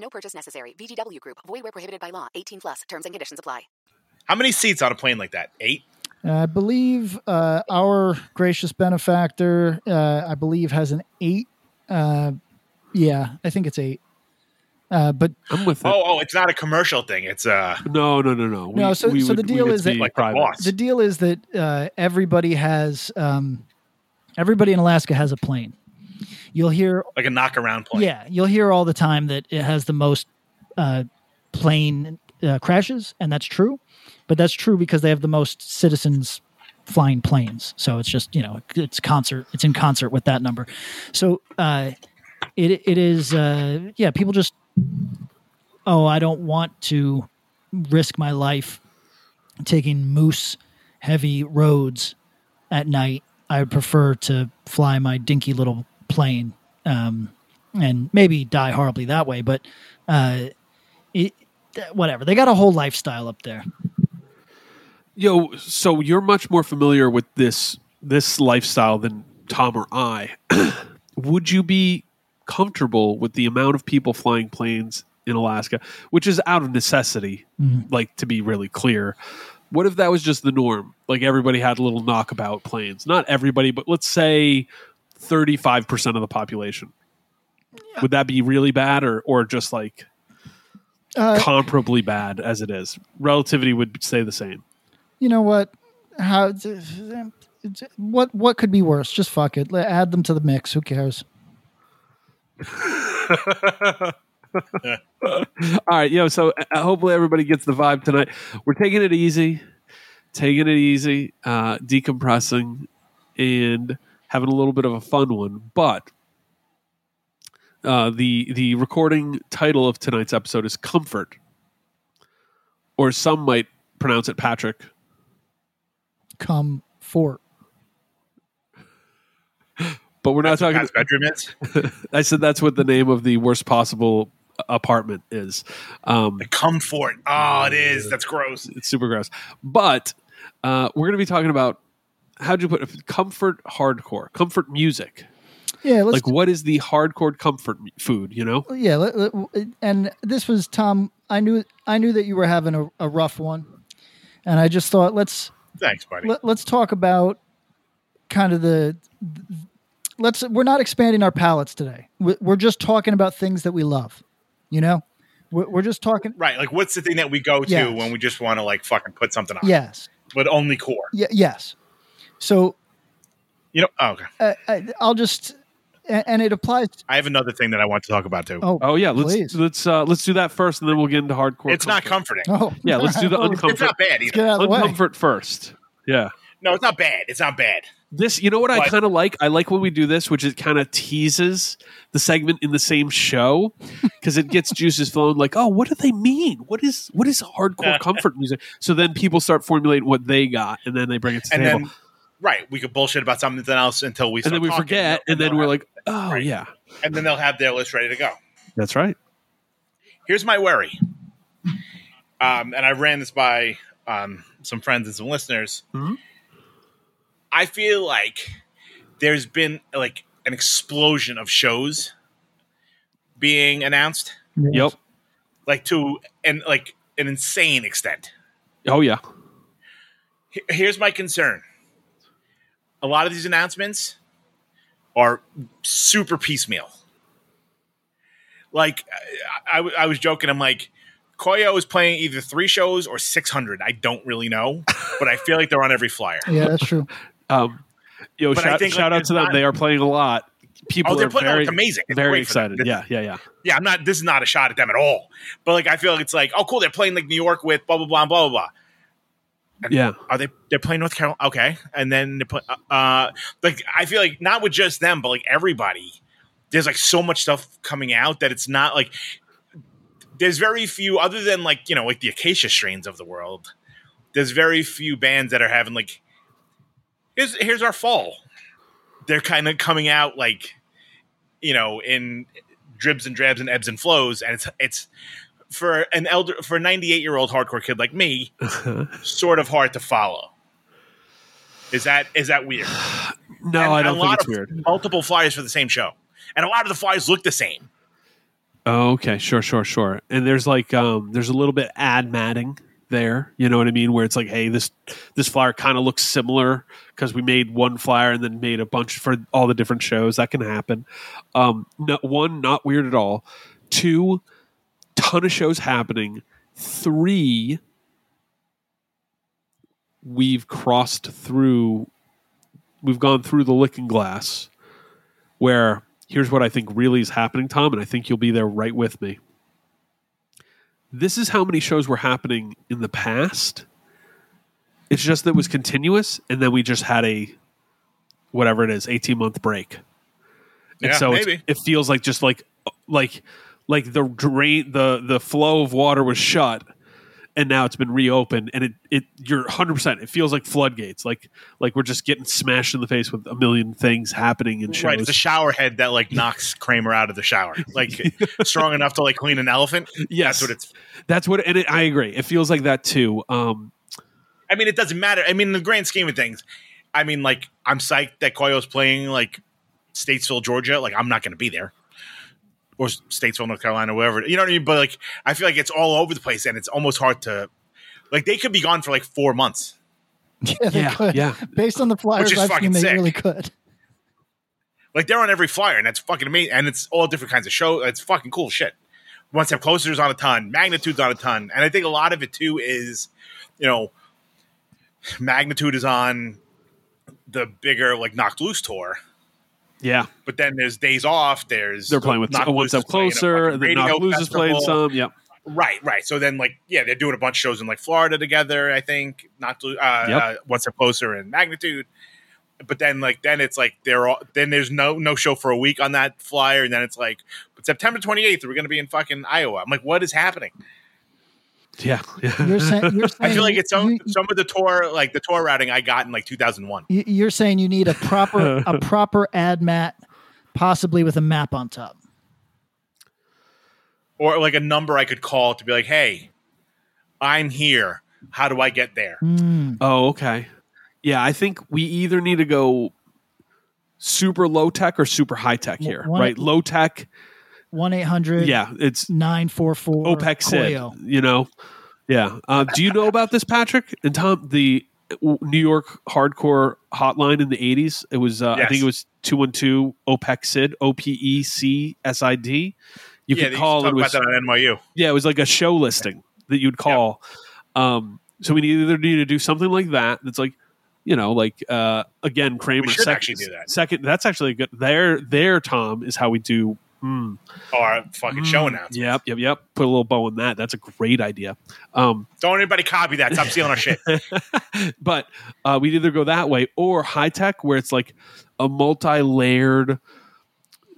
No purchase necessary. VGW Group. Void where prohibited by law. 18 plus. Terms and conditions apply. How many seats on a plane like that? Eight. I believe uh, our gracious benefactor, uh, I believe, has an eight. Uh, yeah, I think it's eight. Uh, but I'm with it. Oh, oh, it's not a commercial thing. It's uh No, no, no, no. No, so- so the deal is that- be Like the private. boss. the deal is that uh, everybody has, um, everybody in Alaska has a plane. You'll hear like a knock around plane. Yeah, you'll hear all the time that it has the most uh, plane uh, crashes, and that's true. But that's true because they have the most citizens flying planes. So it's just you know it's concert. It's in concert with that number. So uh, it it is uh, yeah. People just oh I don't want to risk my life taking moose heavy roads at night. I would prefer to fly my dinky little plane um, and maybe die horribly that way. But uh, it, whatever. They got a whole lifestyle up there. Yo, so you're much more familiar with this this lifestyle than Tom or I. Would you be comfortable with the amount of people flying planes in Alaska, which is out of necessity, like to be really clear? What if that was just the norm? Like everybody had a little knockabout planes. Not everybody, but let's say 35% of the population. Would that be really bad or or just like Uh, comparably bad as it is? Relativity would stay the same. you know what? How? What? What could be worse? Just fuck it. Add them to the mix. Who cares? All right, yo. So uh, hopefully everybody gets the vibe tonight. We're taking it easy, taking it easy, uh, decompressing, and having a little bit of a fun one. But uh, the the recording title of tonight's episode is "Comfort," or some might pronounce it Patrick. Come fort. But we're not That's what talking. Pat's bedroom is. I said that's what the name of the worst possible apartment is. Um, The comfort. Oh, it is. That's gross. it's super gross. But uh, we're going to be talking about how'd you put it? comfort hardcore, comfort music. Yeah. Let's like what is the hardcore comfort m- food? You know, yeah let- let- and this was tom i knew i knew that you were having a, a rough one and i just thought let's Thanks, buddy. let, let's talk about kind of the let's we're not expanding our palettes today We- we're just talking about things that we love you know we're, we're just talking right. Like, what's the thing that we go to Yes. when we just want to like fucking put something on? yes But only core. y- yes so You know. Oh, okay. uh, I, i'll just and, and it applies To- I have another thing that I want to talk about too. oh oh yeah, let's please. let's uh, let's do that first, and then we'll get into hardcore. it's not comforting. oh Yeah, let's do the Well, uncomfort. It's not bad let's get either. out of the way Uncomfort first. Yeah. No, it's not bad. It's not bad. This, you know what I kind of like? I like when we do this, which it kind of teases the segment in the same show because it gets juices flowing. Like, oh, what do they mean? What is what is hardcore comfort music? So then people start formulating what they got, and then they bring it to the And table, then, right, we could bullshit about something else until we and then we talking, forget, and then we're have- like, oh Right. yeah, and then they'll have their list ready to go. that's right. Here's my worry, um, and I ran this by um, some friends and some listeners. Mhm. I feel like there's been like an explosion of shows being announced, Yep. like to and like an insane extent. Oh yeah. H- Here's my concern: a lot of these announcements are super piecemeal. Like I I was joking. I'm like, Koyo is playing either three shows or 600. I don't really know, but I feel like they're on every flyer. yeah that's true Um, yo, But I shout, think, like, out to them. not- they are playing a lot. People Oh, they're are playing- oh, very, it's amazing. It's very great for them. excited. Yeah, yeah, yeah. Yeah, I'm not. This is not a shot at them at all. But like, I feel like it's like, oh, cool. They're playing like New York with blah blah blah blah blah blah. And Yeah. Are they? They're playing North Carolina. Okay, and then they put. Uh, like I feel like not with just them, but like everybody. There's like so much stuff coming out that it's not like. There's very few, other than like you know, like the Acacia strains of the world. There's very few bands that are having like. Here's here's our fall. They're kind of coming out like, you know, in dribs and drabs and ebbs and flows, and it's it's for an elder for a 98 year old hardcore kid like me, sort of hard to follow. Is that is that weird? No, And I don't think lot it's of weird. Multiple flyers for the same show, and a lot of the flyers look the same. Oh, okay, sure, sure, sure. And there's like um there's a little bit ad matting there. You know what I mean? Where it's like, hey, this this flyer kind of looks similar because we made one flyer and then made a bunch for all the different shows. That can happen. Um, no, one, not weird at all. Two, ton of shows happening. Three, we've crossed through. We've gone through the looking glass. Where here's what I think really is happening, Tom, and I think you'll be there right with me this is how many shows were happening in the past. It's just that it was continuous, and then we just had a whatever it is, eighteen month break. And Yeah, so maybe. it feels like just like like like the drain the the flow of water was shut and now it's been reopened and it it you're 100% it feels like floodgates like like we're just getting smashed in the face with a million things happening in shows Right, it's the shower head that like knocks Kramer out of the shower, like strong enough to like clean an elephant. Yes. that's what it's. that's what and it, i agree it feels like that too um I mean, it doesn't matter. I mean, in the grand scheme of things, I mean, like I'm psyched that Koyo's playing like Statesville, Georgia. Like I'm not going to be there, or Statesville, North Carolina, wherever. You know what I mean? But like, I feel like it's all over the place, and it's almost hard to. Like they could be gone for like four months. Yeah, they Yeah, could. yeah. Based on the flyers is I've seen, they sick. really could. Like they're on every flyer, and that's fucking amazing. And it's all different kinds of show. It's fucking cool shit. One step closer is on a ton. Magnitude's on a ton, and I think a lot of it too is, you know, magnitude is on the bigger like knocked loose tour. Yeah But then there's days off. There's they're playing with one step a closer fucking and then radio knock loose is playing some yep Right, right. So then, like, yeah, they're doing a bunch of shows in like Florida together. I think not to uh, Yep. uh, one step closer in magnitude. But then, like, then it's like they're all. Then there's no no show for a week on that flyer, and then it's like, but September 28th, we're going to be in fucking Iowa. I'm like, what is happening? Yeah yeah You're saying, you're saying I feel like it's some you, some of the tour, like the tour routing I got in like 2001. you- you're saying you need a proper a proper ad mat, possibly with a map on top. or like a number I could call to be like, hey, I'm here. How do I get there? Hmm. oh okay yeah i think we either need to go super low tech or super high tech here One- right low tech One eight hundred yeah it's nine four four opec sid you know yeah uh, do you know about this patrick and tom the new york hardcore hotline in the 80s it was uh, i think it was 212 opec sid o-p-e-c-s-i-d you yeah, could call used to it was about that on NYU. Yeah, it was like a show listing that you'd call. Um, so we either need to do something like that. That's like, you know, like uh, again, Kramer. We should second, actually do that. Second, that's actually good. There, there, Tom is how we do. Mm, Or fucking show announcements. yep, yep, yep. Put a little bow on that. That's a great idea. Um, Don't anybody copy that. Stop stealing our shit. but uh, we'd either go that way or high tech, where it's like a multi-layered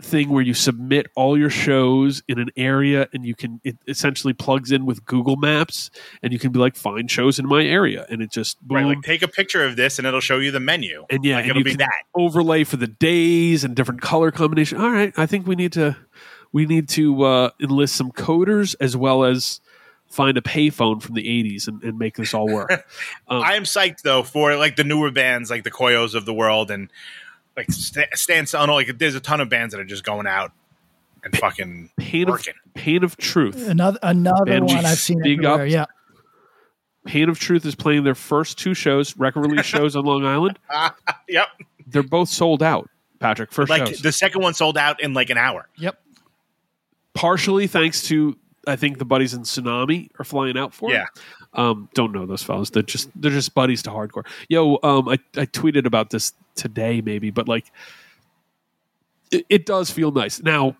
thing where you submit all your shows in an area and you can it essentially plugs in with Google Maps and you can be like find shows in my area and it just boom Right, like take a picture of this and it'll show you the menu. and yeah like and it'll you be that. overlay for the days and different color combination. All right, I think we need to we need to uh, enlist some coders as well as find a payphone from the 80s and, and make this all work. Um, I am psyched though for like the newer bands like the Koyos of the world and like St- Stan Sono. Like there's a ton of bands that are just going out and fucking Pain of working. Pain of Truth. Another another And we one I've seen everywhere. up. Yeah, Pain of Truth is playing their first two shows, record release shows on Long Island. Yep, They're both sold out. Patrick, first like shows. the second one sold out in like an hour. yep. Partially thanks to I think the buddies in Sunami are flying out for. it. Um, don't know those fellas. They're just they're just buddies to hardcore. Yo, um, I, I tweeted about this today, maybe, but like, it, it does feel nice. Now,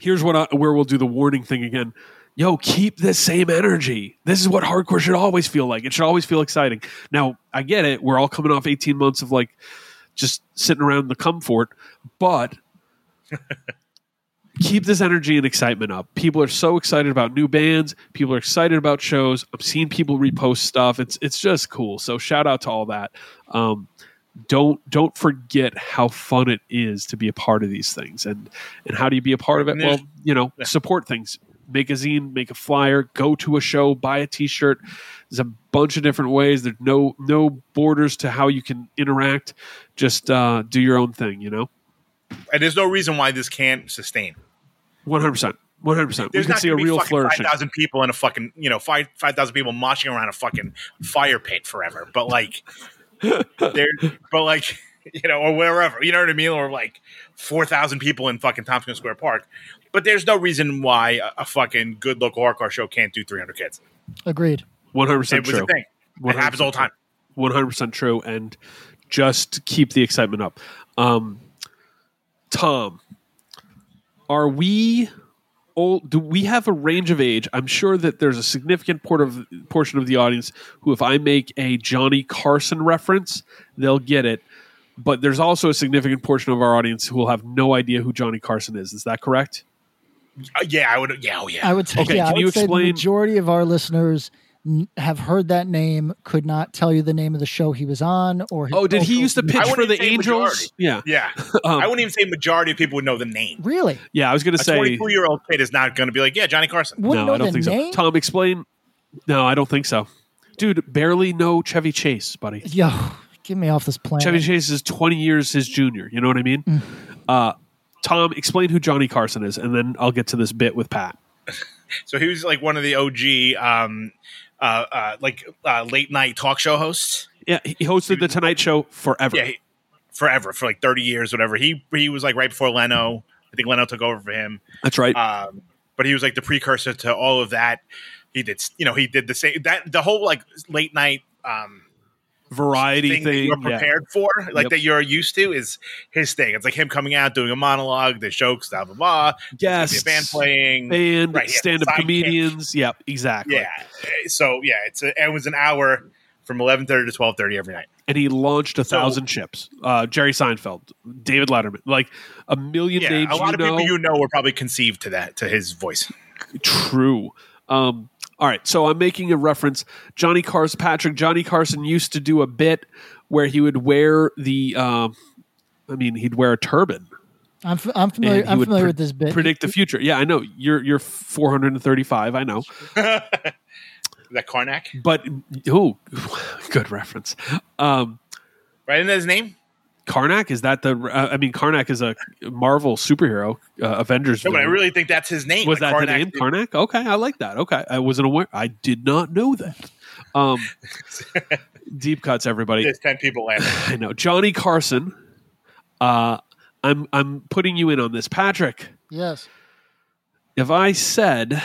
here's what I, where we'll do the warning thing again. Yo, keep this same energy. This is what hardcore should always feel like. It should always feel exciting. Now, I get it. We're all coming off 18 months of like just sitting around the comfort, but keep this energy and excitement up. People are so excited about new bands. People are excited about shows. I'm seeing people repost stuff. It's it's just cool. So shout out to all that. Um, don't don't forget how fun it is to be a part of these things. And and how do you be a part of it? Well, you know, support things. Make a zine, make a flyer, go to a show, buy a T-shirt. There's a bunch of different ways. There's no no borders to how you can interact. Just uh, do your own thing. You know. And there's no reason why this can't sustain. One hundred percent. One hundred percent. We There's could not see a real fucking flourishing. Five thousand people in a fucking you know five five thousand people moshing around a fucking fire pit forever. But like, there, but like you know, or wherever you know what I mean, or like four thousand people in fucking Tompkins Square Park. But there's no reason why a, a fucking good local hardcore show can't do three hundred kids. Agreed. One hundred It percent was true. a thing. It happens all the time. One hundred percent true, and just keep the excitement up. Um, Tom, are we old? Do we have a range of age? I'm sure that there's a significant port of, portion of the audience who, if I make a Johnny Carson reference, they'll get it. But there's also a significant portion of our audience who will have no idea who Johnny Carson is. Is that correct? Uh, yeah, I would. Yeah, oh yeah. I would say, Okay, yeah, can I you would say the explain- majority of our listeners n- have heard that name, could not tell you the name of the show he was on, or Oh, did he used to pitch I for wouldn't the Angels? majority. Yeah, yeah, Um, I wouldn't even say majority of people would know the name. Really? yeah. I was going to say 22 year old kid is not going to be like, yeah, Johnny Carson. Wouldn't no, know I don't think name? so. Tom, explain. No, I don't think so. Dude, barely know Chevy Chase, buddy. Yo, get me off this planet. Chevy Chase is 20 years his junior. You know what I mean? Mm. Uh, Tom, explain who Johnny Carson is, and then I'll get to this bit with Pat. So he was like one of the OG, um, uh, uh, like uh, late night talk show hosts. Yeah, he hosted the Tonight Show forever. Yeah, he, forever for like 30 years, whatever. He he was like right before Leno. I think Leno took over for him. That's right. Um, but he was like the precursor to all of that. He did, you know, he did the same that the whole like late night um, Variety thing, thing. that you're yeah. prepared for, like Yep. that you're used to, is his thing. It's like him coming out doing a monologue, the jokes, blah blah blah. Yes. A band playing, Band, Right, stand up comedians. Yep, exactly. Yeah. So yeah, it's a, it was an hour from eleven thirty to twelve thirty every night. And he launched a So- thousand ships. Uh, Jerry Seinfeld, David Letterman, like a million Yeah, names a lot of know. people you know were probably conceived to that to his voice. True. Um, all right, so I'm making a reference. Johnny Carson, Patrick. Johnny Carson used to do a bit where he would wear the. Um, I mean, he'd wear a turban. I'm, f- I'm familiar. I'm familiar pre- with this bit. Predict the future. Yeah, I know. You're you're 435. I know, that Karnak, but oh, good reference. Um, right in his name. Karnak is that the? Uh, I mean, Karnak is a Marvel superhero, uh, Avengers. No, but I really think that's his name. was Like, that the Karnak- name? Karnak. Okay, I like that. Okay, I wasn't aware. I did not know that. Um, deep cuts, everybody. There's ten people laughing. I know Johnny Carson. Uh, I'm I'm putting you in on this, Patrick. yes. If I said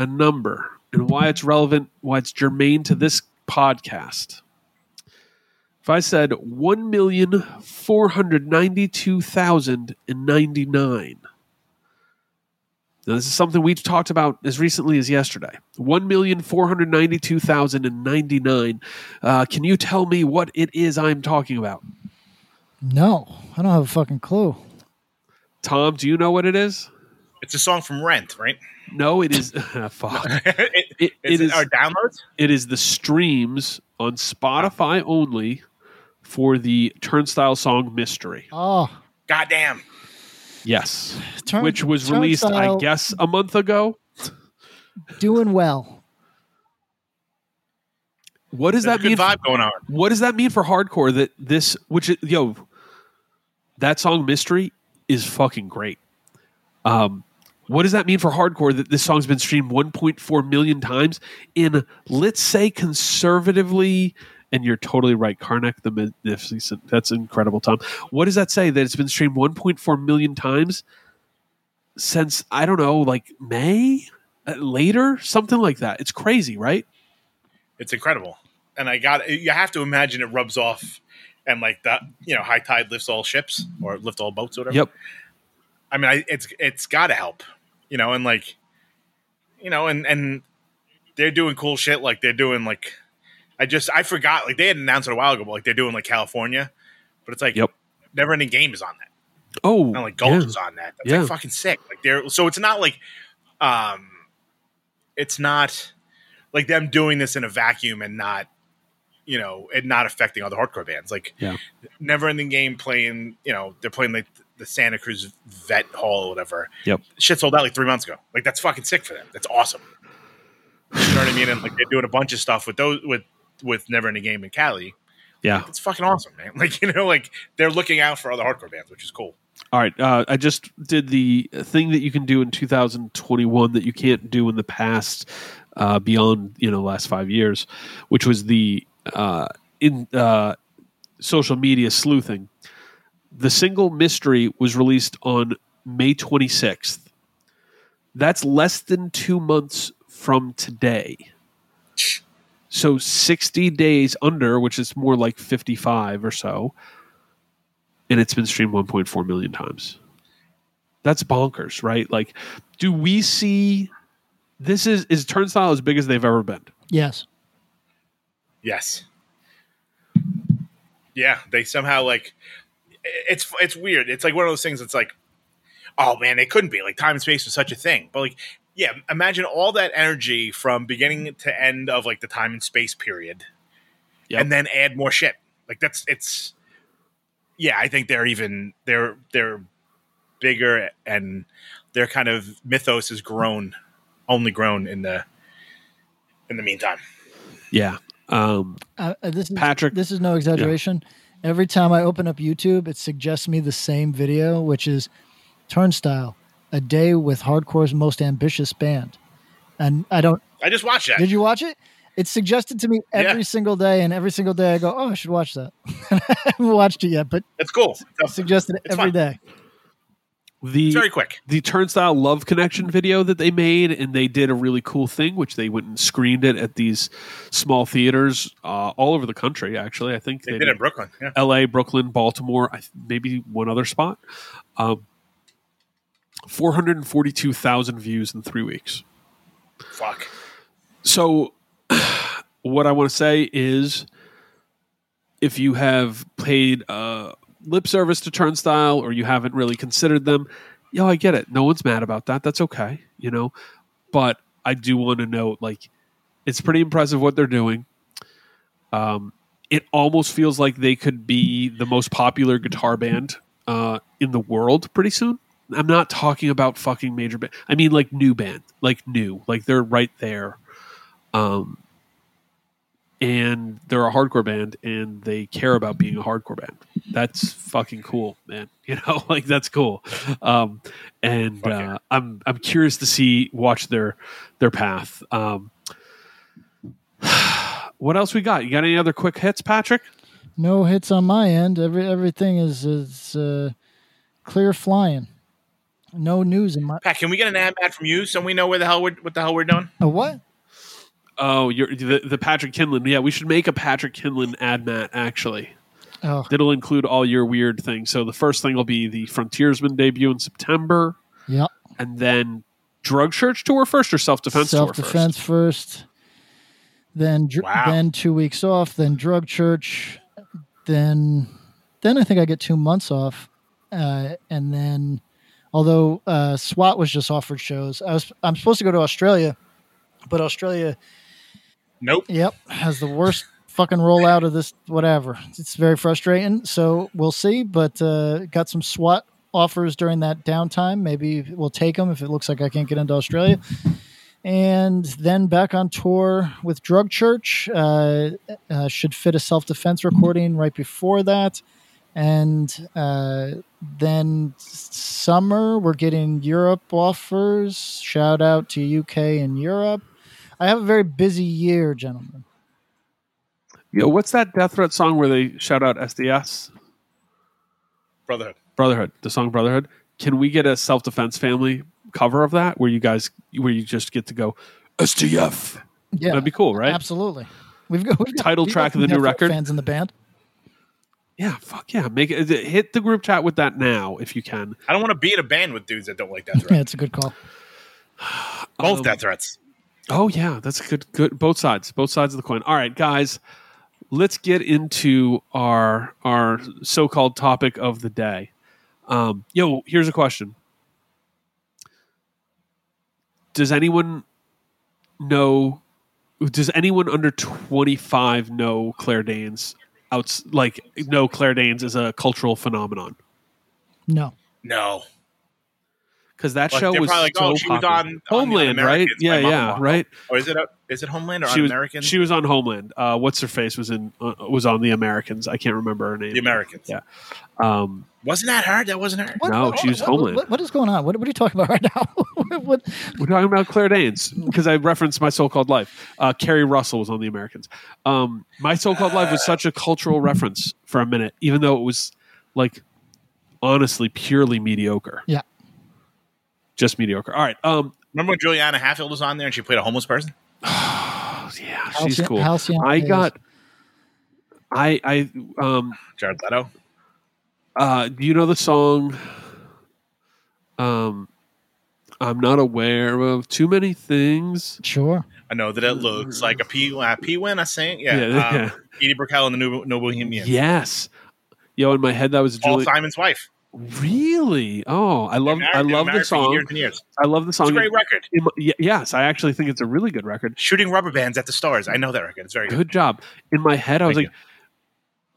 a number and why it's relevant, why it's germane to this podcast. If I said one million four hundred ninety-two thousand and ninety-nine. Now, this is something we talked about as recently as yesterday. One million four hundred ninety-two thousand and ninety-nine. Uh, can you tell me what it is I'm talking about? No, I don't have a fucking clue. Tom, do you know what it is? It's a song from Rent, right? No, it is. fuck. it, It, is it it is. our downloads? It is the streams on Spotify only for the Turnstile song "Mystery." Oh, Goddamn. Yes, Turn- which was released, I guess, a month ago. doing well. What does There's that mean? good vibe going on. What does that mean for hardcore? That this, which yo, that song "Mystery" is fucking great. Um, what does that mean for hardcore? That this song's been streamed 1.4 million times in, let's say, conservatively. And you're totally right, Karnak the Magnificent. That's incredible, Tom. What does that say? That it's been streamed 1.4 million times since I don't know, like May uh, later, something like that. It's crazy, right? It's incredible. And I got you have to imagine it rubs off and like that, you know, high tide lifts all ships or lift all boats or whatever. Yep. I mean, I, it's it's got to help, you know, and like, you know, and and they're doing cool shit. Like they're doing like, I just I forgot like they had announced it a while ago, but like they're doing like California, but it's like Yep. Never Ending Game is on that. Oh, And like Gulch yeah. is on that. That's Yeah. like fucking sick. Like they're so it's not like, um, it's not like them doing this in a vacuum and not, you know, and not affecting other hardcore bands. Like Yeah. Never Ending Game playing, you know, they're playing like the Santa Cruz Vet Hall or whatever. Yep. Shit sold out like three months ago. Like that's fucking sick for them. That's awesome. You know what I mean? And like they're doing a bunch of stuff with those with with Never Ending Game in Cali. Yeah. It's fucking awesome, man. Like you know, like they're looking out for other hardcore bands, which is cool. All right, uh, I just did the thing that you can do in 2021 that you can't do in the past uh, beyond you know last five years, which was the uh, in uh, social media sleuthing. The single mystery was released on May 26th. That's less than two months from today. So 60 days under, which is more like 55 or so, and it's been streamed 1.4 million times. That's bonkers, right? Like, do we see this is is Turnstile as big as they've ever been? Yes. Yes. Yeah, they somehow like it's it's weird. It's like one of those things. It's like, oh man, it couldn't be like time and space was such a thing. But like, yeah, imagine all that energy from beginning to end of like the time and space period, Yep. and then add more shit. Like that's it's. Yeah, I think they're even they're they're bigger and their kind of mythos has grown, only grown in the in the meantime. Yeah. Um, Uh, uh, this is Patrick- This is no exaggeration. Every time I open up YouTube, it suggests me the same video, which is Turnstile, a day with hardcore's most ambitious band. And I don't. I just watched that. Did you watch it? It's suggested to me every Yeah. single day, and every single day I go, "Oh, I should watch that." I haven't watched it yet, but It's cool. it's suggested It's every fun. day. the It's very quick. the Turnstile Love Connection video that they made, and they did a really cool thing, which they went and screened it at these small theaters uh, all over the country. Actually, I think They did it in Brooklyn. Yeah. L.A., Brooklyn, Baltimore, maybe one other spot. Um, Four hundred and forty-two thousand views in three weeks. Fuck. So, what I want to say is, if you have paid uh, lip service to Turnstile or you haven't really considered them, yo, I get it. No one's mad about that. That's okay, you know. But I do want to note, like, it's pretty impressive what they're doing. Um, it almost feels like they could be the most popular guitar band uh, in the world pretty soon. I'm not talking about fucking major band. I mean, like new band, like new, like they're right there. Um, and they're a hardcore band, and they care about being a hardcore band. That's fucking cool, man. You know, like that's cool. Um, and Fuck yeah. uh, I'm I'm curious to see watch their their path. Um, what else we got? You got any other quick hits, Patrick? No hits on my end. Every everything is is uh, clear flying. No news in my. Pat, can we get an ad mat from you so we know where the hell we're what the hell we're doing? A what? Oh, you're the, the Patrick Kindlon. Yeah, we should make a Patrick Kindlon ad mat actually. Oh, That'll include all your weird things. So the first thing will be the Frontiersman debut in September, yeah. and then Drug Church tour first or self defense tour Self defense first. Then dr- Wow. then two weeks off. Then drug church. Then then I think I get two months off. Uh, and then although uh, SWAT was just offered shows, I was I'm supposed to go to Australia, but Australia Nope. Yep, has the worst fucking rollout of this whatever. It's very frustrating. So we'll see, but uh, got some SWAT offers during that downtime. Maybe we'll take them if it looks like I can't get into Australia. And then back on tour with Drug Church. Uh, uh, should fit a self defense recording right before that. And uh, then summer, we're getting Europe offers. Shout out to UK and Europe. I have a very busy year, gentlemen. Yo, what's that Death Threat song where they shout out SDS Brotherhood. Brotherhood? The song Brotherhood. Can we get a self defense family cover of that where you guys where you just get to go SDF? Yeah, That'd be cool, right? absolutely. We've got, we've got Title we've track got of the new record? Fans in the band. Yeah, fuck yeah. Make it hit the group chat with that now if you can. I don't want to be in a band with dudes that don't like death Yeah, threats. it's a good call. Both Um, death threats. Oh yeah, that's good. Good. Both sides. Both sides of the coin. All right, guys. Let's get into our our so called topic of the day. Um, yo, here's a question. Does anyone know? Does anyone under twenty five know Claire Danes? Outs like know Claire Danes is a cultural phenomenon No, No. because that Like, show was probably like, so oh, she was popular. on- on Homeland, right? Un-Americans. Yeah, mom yeah, right. Or is it a, is it Homeland or she was American? she was on Homeland. Uh, what's her face was in uh, was on the Americans. I can't remember her name. the Americans. Yeah. Um, Wasn't that her? That wasn't her. What, No, what- she was what- Homeland. What, what is going on? What, what are you talking about right now? what, We're talking about Claire Danes because I referenced my so-called life. Uh, Keri Russell was on The Americans. Um, my so-called life was such a cultural reference for a minute, even though it was like honestly purely mediocre, yeah. just mediocre. All right, um, Remember when Juliana Hatfield was on there and she played a homeless person? yeah, she's cool. Halcyon I is- got, I, I, um, Jared Leto. Uh, do you know the song? Um, I'm not aware of too many things. Sure. I know that it looks like a P uh, P win. I think. Yeah. Yeah, um, yeah. Edie Brickell and the New, no Bohemian. Yes, yo, in my head that was Paul Julie. Simon's wife. Really? Oh, I love I love the song. Years and years. I love the It's song. a great record. In my- yes, I actually think it's a really good record. Shooting rubber bands at the stars. I know that record. It's very good. Good job. In my head, I was Thank like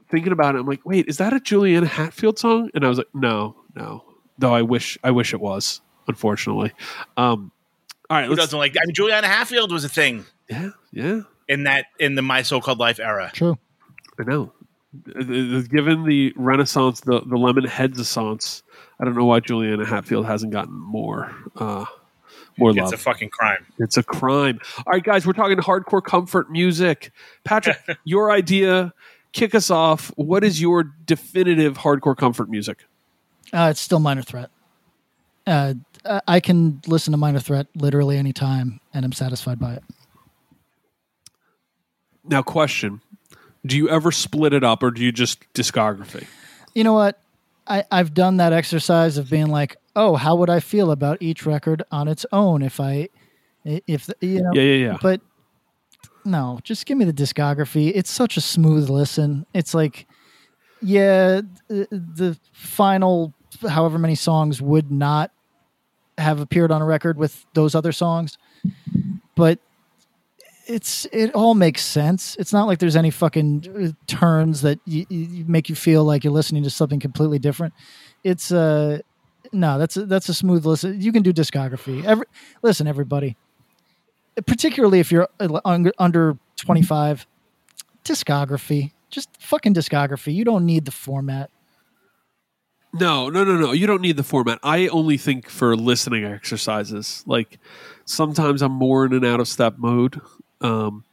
thinking about it. I'm like, wait, is that a Juliana Hatfield song? And I was like, no, no. Though I wish I wish it was. Unfortunately. Um, all right, Who doesn't like? I mean, Juliana Hatfield was a thing Yeah, yeah. in that in the My So Called Life era. True. I know. Uh, Given the Renaissance, the the Lemon Headsessance, I don't know why Juliana Hatfield hasn't gotten more. Uh, more It's love. a fucking crime. It's a crime. All right, guys, we're talking hardcore comfort music. Patrick, your idea, kick us off. What is your definitive hardcore comfort music? Uh, it's still Minor Threat. Uh, I- can listen to Minor Threat literally anytime, and I'm satisfied by it. Now, question Do you ever split it up or do you just discography? You know what? I, I've done that exercise of being like, oh, how would I feel about each record on its own if I, if you know, Yeah, yeah, yeah. But no, just give me the discography. It's such a smooth listen. It's like, yeah, the, final however many songs would not have appeared on a record with those other songs, but it's it all makes sense. It's not like there's any fucking uh, turns that you, you make you feel like you're listening to something completely different. It's uh no, that's a, that's a smooth listen. You can do discography. Every listen, everybody, particularly if you're uh, under, under 25, discography. Just fucking discography. You don't need the format. No, no, no, no. You don't need the format. I only think for listening exercises. Like sometimes I'm more in an out of step mode. Um,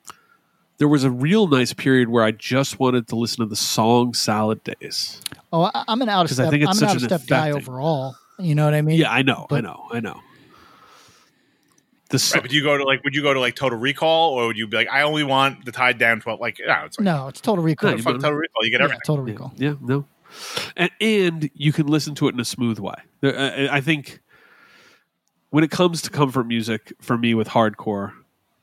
there was a real nice period where I just wanted to listen to the song Salad Days. Oh, I, I'm an out of 'Cause I step. think it's I'm an out of an step guy overall. You know what I mean? Yeah, I know, I know, I know. The so- Right, but do you go to like? Would you go to like Total Recall, or would you be like, I only want the tied down twelve? Like, no, it's like, No, it's total recall. No, fuck Total Recall. You get yeah, everything. total recall. Yeah, no. And, and you can listen to it in a smooth way. I I think when it comes to comfort music for me with hardcore,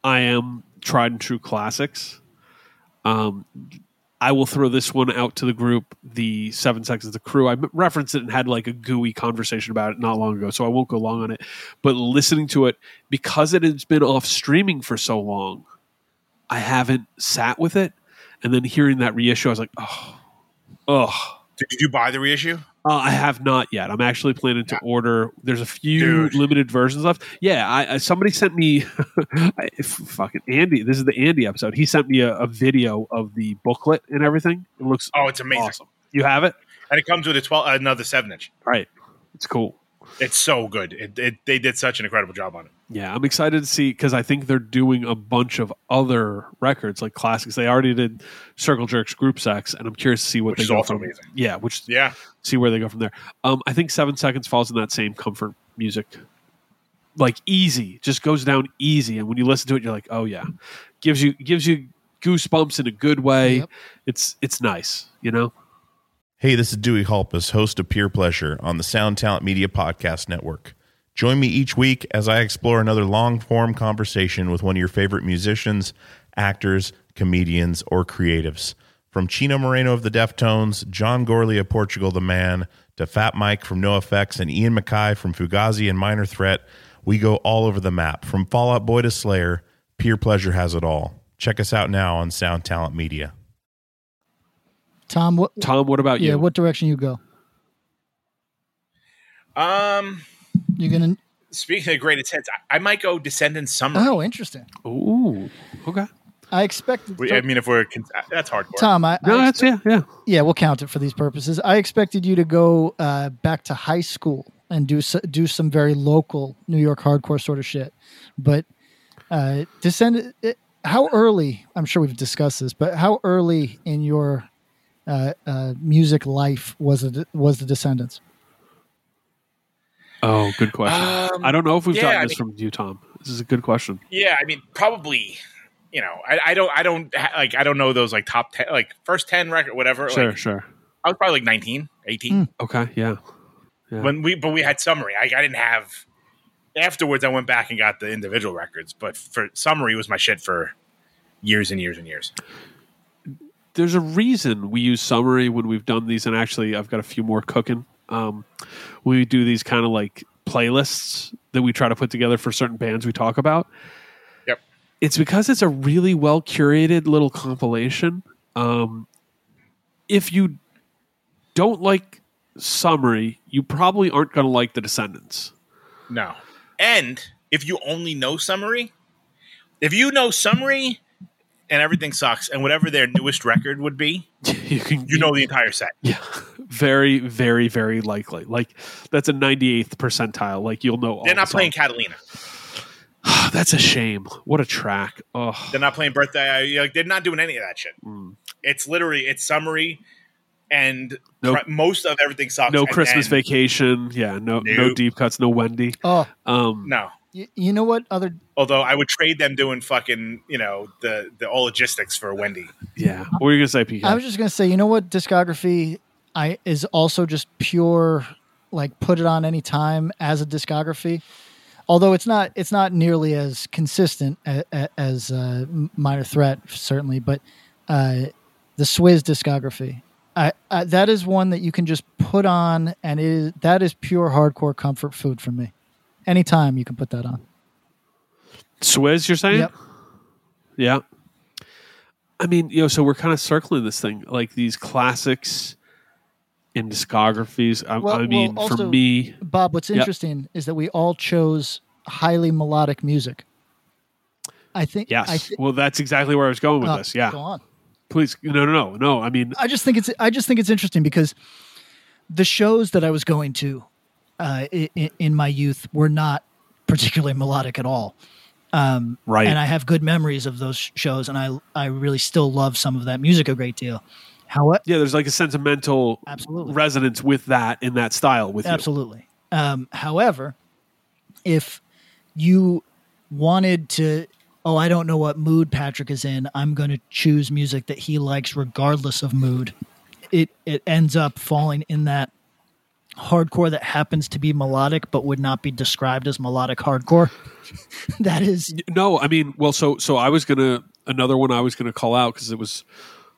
I am tried and true classics. Um, I will throw this one out to the group, the Seven Seconds of the Crew. I referenced it and had like a gooey conversation about it not long ago, so I won't go long on it. But listening to it, because it has been off streaming for so long, I haven't sat with it. And then hearing that reissue, I was like, oh, oh. Did you buy the reissue? Uh, I have not yet. I'm actually planning to order. There's a few Dude. limited versions left. Yeah, I, I somebody sent me. I, fucking Andy. This is the Andy episode. He sent me a, a video of the booklet and everything. It looks Oh, it's amazing. awesome. You have it, And it comes with a twelve, another seven inch. right? It's cool. It's so good. It, it, they did such an incredible job on it. Yeah, I'm excited to see because I think they're doing a bunch of other records like classics. They already did Circle Jerks Group Sex, and I'm curious to see what Which they is go also from. amazing. Yeah, which Yeah, see where they go from there. Um, I think Seven Seconds falls in that same comfort music, like easy, just goes down easy, and when you listen to it, you're like, oh yeah, gives you gives you goosebumps in a good way. Yep. It's it's nice, you know. Hey, this is Dewey Halpus, host of Peer Pleasure on the Sound Talent Media Podcast Network. Join me each week as I explore another long form conversation with one of your favorite musicians, actors, comedians, or creatives. From Chino Moreno of the Deftones, John Gourley of Portugal the Man, to Fat Mike from NoFX and Ian MacKaye from Fugazi and Minor Threat, we go all over the map. From Fallout Boy to Slayer, Peer Pleasure has it all. Check us out now on Sound Talent Media. Tom, what? Tom, what about Yeah, you? what direction you go? Um, You gonna? speaking of greatest hits, I, I might go Descendents Somery. Oh, interesting. Ooh, okay. I expect. We- I mean, if we're con- that's hardcore. Tom, I, No, I that's yeah, yeah. yeah, we'll count it for these purposes. I expected you to go uh, back to high school and do do some very local New York hardcore sort of shit, but uh, descend. It, how early? I'm sure we've discussed this, but how early in your uh, uh, music life was it was the Descendents? Oh, good question. Um, I don't know if we've yeah, gotten I this from you, Tom. This is a good question. Yeah, I mean, probably. You know, I, I don't, I don't like, I don't know those like top ten, like first ten record, whatever. Sure, like, sure. I was probably like 19, 18 Okay, yeah. Yeah. when we, but we had Somery. I, I didn't have. Afterwards, I went back and got the individual records, but for Somery was my shit for years and years and years. There's a reason we use Somery when we've done these, and actually, I've got a few more cooking. Um, we do these kind of like playlists that we try to put together for certain bands we talk about. Yep. It's because it's a really well curated little compilation. Um, if you don't like Somery, you probably aren't going to like the Descendents. No. And if you only know Somery, if you know Somery and everything sucks, and whatever their newest record would be, you can you know the entire set. Yeah, very, very, very likely. Like that's a 98th percentile. Like you'll know. all They're not the playing songs. Catalina. that's a shame. What a track. Oh, They're not playing birthday. I- Like they're not doing any of that shit. Mm. It's literally it's Somery, and No- pr- most of everything sucks. no Christmas then- vacation. Yeah, no, no deep cuts. No Wendy. Oh, Um, No. Y- you know what other Although I would trade them doing fucking you know the the all logistics for Wendy. yeah. What were you gonna say, PK? I was just gonna say, you know what discography I is also just pure like put it on any time as a discography. Although it's not it's not nearly as consistent as, as uh, Minor Threat certainly, but uh, the Swiz discography. I, I, that is one that you can just put on, and it is, that is pure hardcore comfort food for me. Anytime you can put that on. Swiz, you're saying? Yep. Yeah. I mean, you know, so we're kind of circling this thing, like these classics in discographies. I, Well- I mean, well, for me, Bob, what's Yep. interesting is that we all chose highly melodic music. I think. yes. I thi- well, that's exactly where I was going with oh, this. Yeah. Go on. Please, no, no, no, no. I mean, I just think it's. I just think it's interesting because the shows that I was going to uh, in, in my youth were not particularly melodic at all. Um, right. And I have good memories of those shows, and I I really still love some of that music a great deal. However, yeah, there's like a sentimental Absolutely. resonance with that in that style with. Absolutely. Um, however, if you wanted to, oh, I don't know what mood Patrick is in, I'm going to choose music that he likes regardless of mood. It it ends up falling in that hardcore that happens to be melodic but would not be described as melodic hardcore. that is No, I mean, well, so so I was gonna another one I was gonna call out because it was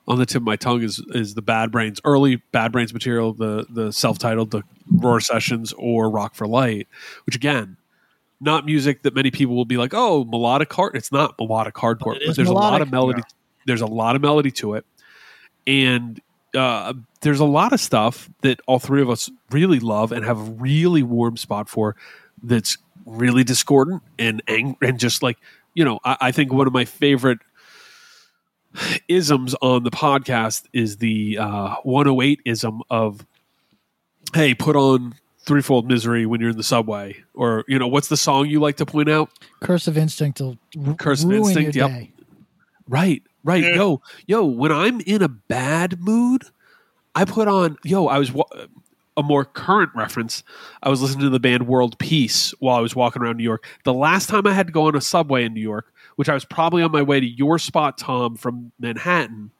on the tip of my tongue is is the Bad Brains early Bad Brains material, the the self titled the ROIR Sessions or Rock for Light, which again, not music that many people will be like, oh, melodic hard. It's not melodic hardcore, But but, is there's a lot of melody. There's a lot of melody to it, and uh, there's a lot of stuff that all three of us really love and have a really warm spot for. That's really discordant and ang- and just like you know, I, I think one of my favorite isms on the podcast is the uh, 108 ism of, hey, put on threefold misery when you're in the subway, or you know, what's the song you like to point out? Curse of Instinct will r- Curse of Instinct, yep. day. Right, right. Yeah. Yo, yo, when I'm in a bad mood, I put on, yo, I was a more current reference. I was listening to the band World Peace while I was walking around New York. The last time I had to go on a subway in New York, which I was probably on my way to your spot, Tom, from Manhattan.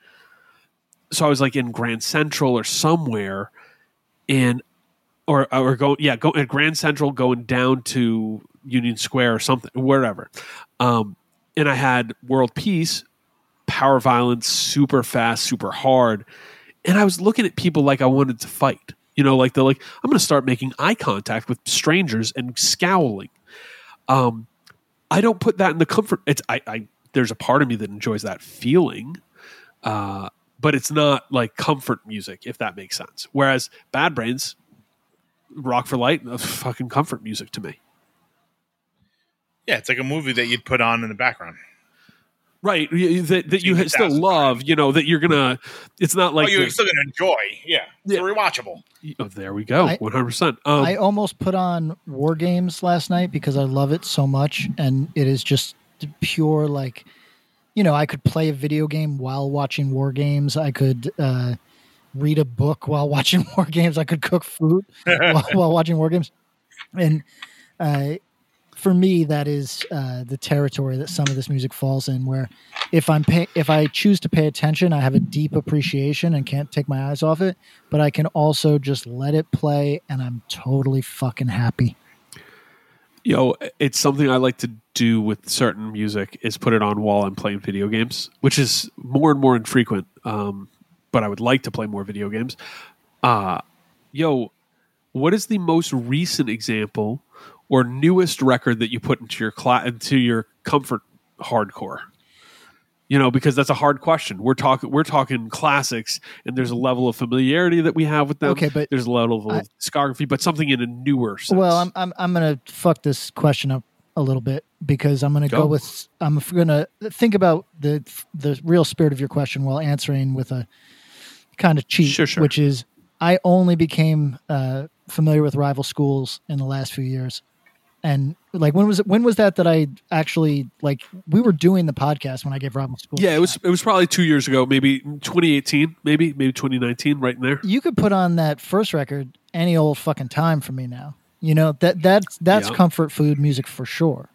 So I was like in Grand Central or somewhere, and or or go yeah go at Grand Central going down to Union Square or something wherever, um, and I had World Peace, Power Violence, super fast, super hard, and I was looking at people like I wanted to fight. You know, like they're like I'm going to start making eye contact with strangers and scowling. Um, I don't put that in the comfort. It's I, I there's a part of me that enjoys that feeling, uh, but it's not like comfort music if that makes sense. Whereas Bad Brains, Rock for Light, fucking comfort music to me. Yeah, it's like a movie that you'd put on in the background. Right that, that you still love you know that you're gonna it's not like oh, you're the- still gonna enjoy. Yeah, it's Yeah. rewatchable. oh, there we go I- 100% um, I almost put on War Games last night because I love it so much, and it is just pure like, you know, I could play a video game while watching War Games. I could uh, read a book while watching War Games. I could cook food while, while watching War Games, and uh, for me, that is uh, the territory that some of this music falls in. Where if I'm pay- if I choose to pay attention, I have a deep appreciation and can't take my eyes off it. But I can also just let it play, and I'm totally fucking happy. Yo, it's something I like to do with certain music is put it on while I'm playing video games, which is more and more infrequent. Um, but I would like to play more video games. Uh, yo, what is the most recent example or newest record that you put into your cla- into your comfort hardcore? You know, because that's a hard question. We're talking we're talking classics, and there's a level of familiarity that we have with them. Okay, but there's a level of I- discography, but something in a newer sense. Well, I'm I'm I'm gonna fuck this question up a little bit because I'm gonna go, Go. with I'm gonna think about the the real spirit of your question while answering with a kind of cheat, Sure, sure. which is I only became uh, familiar with rival schools in the last few years, and like when was it? When was that that I actually like we were doing the podcast when I gave rival school Yeah, it was it was probably two years ago, maybe 2018, maybe maybe 2019, right in there. You could put on that first record any old fucking time for me now. You know that that's that's Yeah. comfort food music for sure.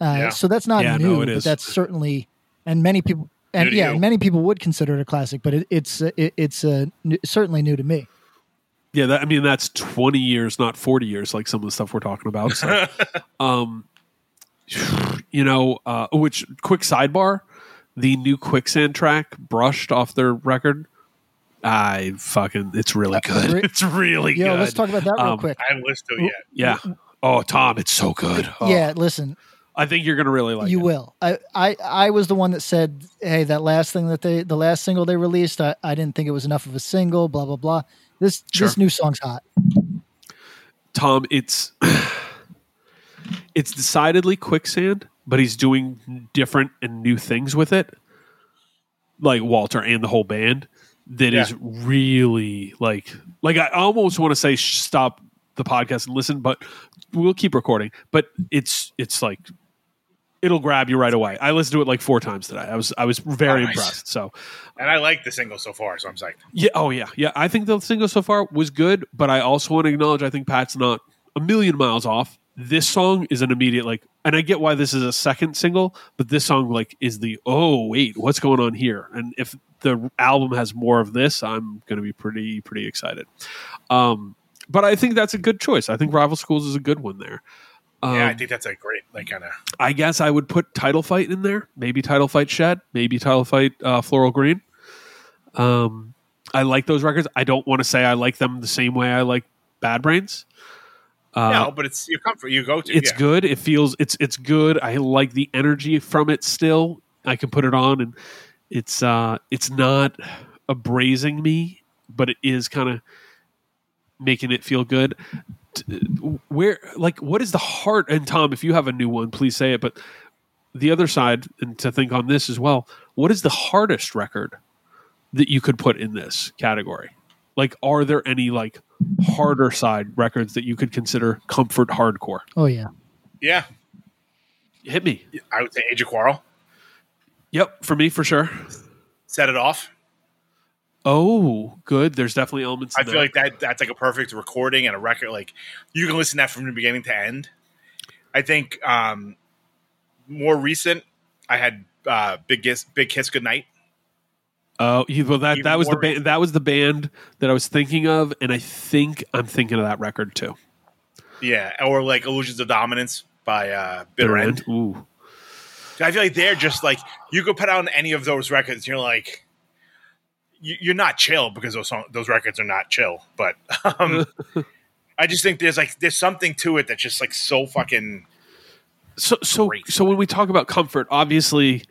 Uh, Yeah. So that's not Yeah, new, no, it but is. that's certainly and many people and New yeah, many people would consider it a classic, but it, it's it, it's uh, certainly new to me. Yeah, that, I mean that's 20 years, not 40 years, like some of the stuff we're talking about. So, um, you know, uh, which quick sidebar, the new Quicksand track brushed off their record. I fucking, it's really good. re- It's really Yo, good. Yeah, let's talk about that real Um, quick. I haven't listened to it yet. Yeah. Oh, Tom, it's so good. Oh, yeah, listen, I think you're gonna really like it. you it. will. I, I I was the one that said, "Hey, that last thing that they, the last single they released, I, I didn't think it was enough of a single." Blah blah blah. This Sure. this new song's hot. Tom, it's it's decidedly quicksand, but he's doing different and new things with it. Like Walter and the whole band, that is Yeah. really like like I almost want to say stop the podcast and listen, but we'll keep recording. But it's it's like it'll grab you right away. I listened to it like four times today. I was I was very nice. impressed. So And I like the single so far, so I'm psyched. yeah, oh yeah, yeah. I think the single so far was good, but I also want to acknowledge I think Pat's not a million miles off. This song is an immediate like, and I get why this is a second single, but this song like is the oh wait, what's going on here? And if the album has more of this, I'm going to be pretty pretty excited. Um, but I think that's a good choice. I think Rival Schools is a good one there. Um, yeah, I think that's a great like kind of. I guess I would put Title Fight in there. Maybe Title Fight Shed. Maybe Title Fight uh, Floral Green. Um, I like those records. I don't want to say I like them the same way I like Bad Brains. Uh, no, but it's your comfort. You go to. it's yeah. good. It feels it's it's good. I like the energy from it. Still, I can put it on, and it's uh it's not abrasing me, but it is kind of making it feel good. T- Where like what is the heart? And Tom, if you have a new one, please say it. But the other side, and to think on this as well, what is the hardest record that you could put in this category? Like, are there any like harder side records that you could consider comfort hardcore? Oh yeah. Yeah, Hit me. I would say Age of Quarrel. Yep, for me for sure. Set it off. Oh, good. There's definitely elements. I feel like that that's like a perfect recording and a record. Like you can listen to that from the beginning to end. I think um more recent, I had uh Big Kiss, Big Kiss Goodnight. Oh, you- well, that Even that was the band. That was the band that I was thinking of, and I think I'm thinking of that record too. Yeah, or like Illusions of Dominance by uh Bitter End. Ooh, I feel like they're just like you could put on any of those records. And you're like, you're not chill because those song, those records are not chill. But um, I just think there's like there's something to it that's just like so fucking. so so Great. so when we talk about comfort, obviously,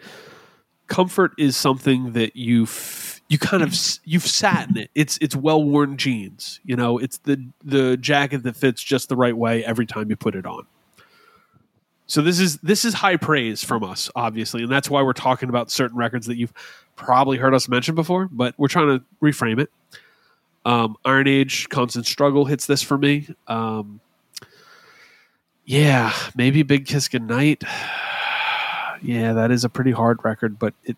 comfort is something that you f- you kind of you've sat in it. It's it's well worn jeans. You know, it's the the jacket that fits just the right way every time you put it on. So this is this is high praise from us, obviously, and that's why we're talking about certain records that you've probably heard us mention before, but we're trying to reframe it. Um, Iron Age, Constant Struggle hits this for me. Um, yeah, maybe Big Kiss Goodnight. yeah, that is a pretty hard record, but it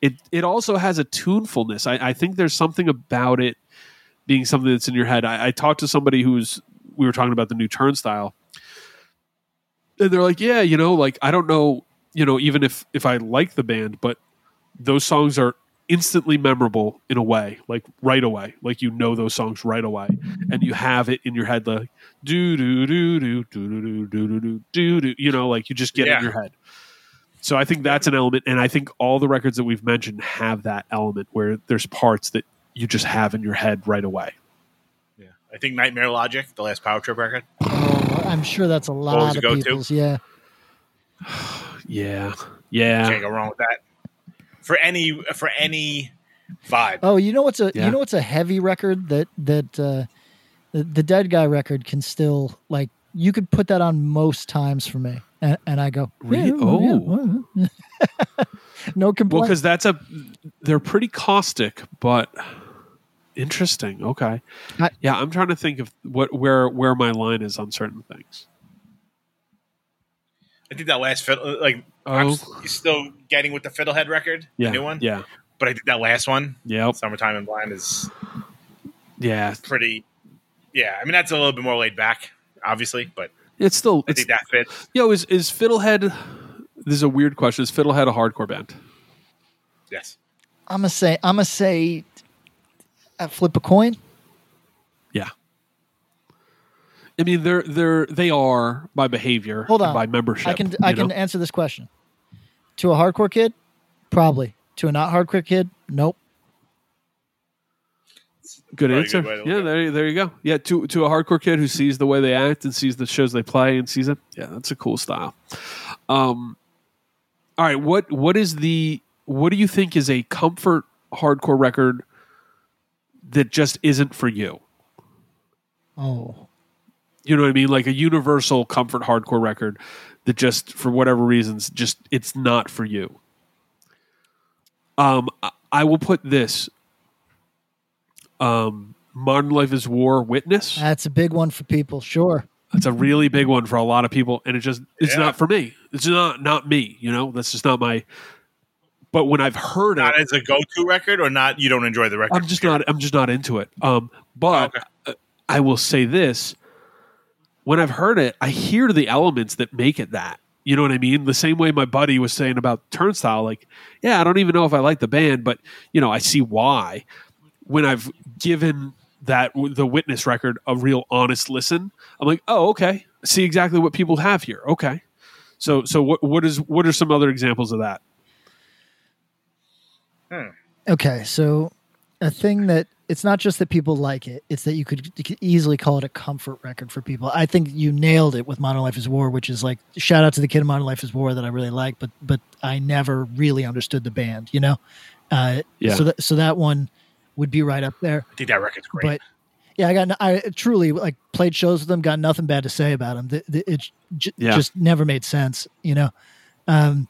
it it also has a tunefulness. I, I think there's something about it being something that's in your head. I, I talked to somebody who's we were talking about the new Turnstile, and they're like, yeah, you know, like I don't know, you know, even if if I like the band, but those songs are instantly memorable in a way, like right away, like you know those songs right away, and you have it in your head, like do do do do do do do do do do you know, like you just get Yeah. in your head. So I think that's an element, and I think all the records that we've mentioned have that element where there's parts that you just have in your head right away. Yeah. I think Nightmare Logic, the last Power Trip record. I'm sure that's a lot of go-to? people's. Yeah. Yeah, yeah. Can't go wrong with that. For any for any vibe. Oh, you know what's a Yeah. you know what's a heavy record that that uh, the, the Dead Guy record can still like you could put that on most times for me, and, and I go Really? yeah, Oh. yeah, no Well, because that's a they're pretty caustic, but interesting. Okay, I- yeah, I'm trying to think of what where where my line is on certain things. I think that last fiddle uh, like I'm Oh. still getting with the Fiddlehead record, Yeah, the new one. Yeah, But I think that last one, yeah, Summertime and Blind, is yeah. pretty yeah, I mean that's a little bit more laid back, obviously, but It's still I it's think that fits. yo is is Fiddlehead. This is a weird question. Is Fiddlehead a hardcore band? Yes. I'm gonna say I'm gonna say uh, flip a coin. Yeah. I mean, they're they're they are by behavior, Hold and on, by membership. I can I you can know? answer this question. To a hardcore kid, probably. To a not hardcore kid, nope. Good Probably answer. good way to look yeah, at it. there, there you go. Yeah, to to a hardcore kid who sees the way they act and sees the shows they play and sees it. Yeah, that's a cool style. Um, all right, what what is the what do you think is a comfort hardcore record that just isn't for you? Oh, You know what I mean? Like a universal comfort hardcore record that just for whatever reasons just it's not for you. Um, I- I will put this. Um, Modern Life is War Witness. that's a big one for people. Sure. That's a really big one for a lot of people, and it just it's Yeah. not for me. It's not not me. You know, that's just not my. But when I've heard Not it, as a go to record or not you don't enjoy the record. I'm just not. I'm just not into it. Um, but Oh, okay. I will say this: when I've heard it, I hear the elements that make it that. You know what I mean? The same way my buddy was saying about Turnstile. Like, yeah, I don't even know if I like the band, but you know, I see why. When I've given that the Witness record a real honest listen, I'm like, oh, okay, I see exactly what people have here. Okay, so so what what is what are some other examples of that? Okay, so a thing that it's not just that people like it; it's that you could, you could easily call it a comfort record for people. I think you nailed it with Modern Life is War, which is like shout out to the kid in Modern Life is War that I really like, but but I never really understood the band, you know. Uh, Yeah. So that so that one would be right up there. I think that record's great. But yeah, I got no- I truly like played shows with them, got nothing bad to say about them. The, the, it j- Yeah. just never made sense, you know. Um,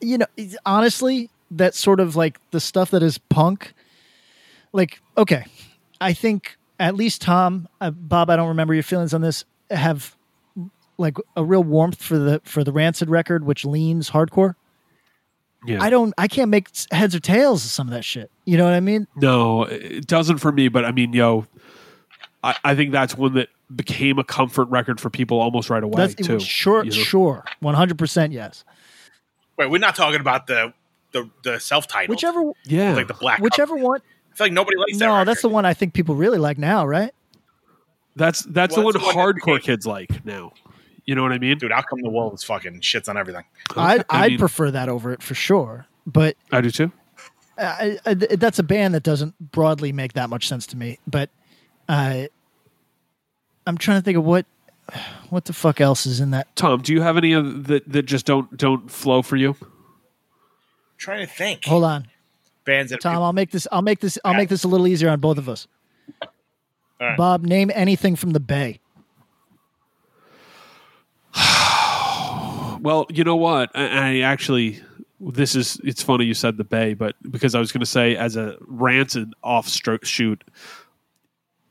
you know, honestly, that sort of like the stuff that is punk. Like, okay, I think at least Tom, uh, Bob, I don't remember your feelings on this. Have like a real warmth for the for the Rancid record, which leans hardcore. Yeah. I don't, I can't make heads or tails of some of that shit. You know what I mean? No, it doesn't for me. But I mean, yo, I, I think that's one that became a comfort record for people almost right away That's too. sure, you know? sure, one hundred percent, yes. Wait, we're not talking about the the, the self titled. Whichever, Yeah, like the black. whichever one. I feel like nobody likes that. No, that's the one I think people really like now, right? that's that's Well, the that's one the one hardcore became- kids like now. You know what I mean? Dude, Out Come the Wolves fucking shits on everything? I'd, I I'd mean- prefer that over it for sure. But I do too. I, I, that's a band that doesn't broadly make that much sense to me. But uh, I'm trying to think of what what the fuck else is in that. Tom, do you have any of that that just don't don't flow for you? Trying to think. Hold on, Bands that Tom. I'll make this. I'll make this. I'll make this a little easier on both of us. All right. Bob, name anything from the Bay. Well, you know what? I, I actually, this is, it's funny you said the Bay, but because I was going to say, as a rancid offstroke shoot,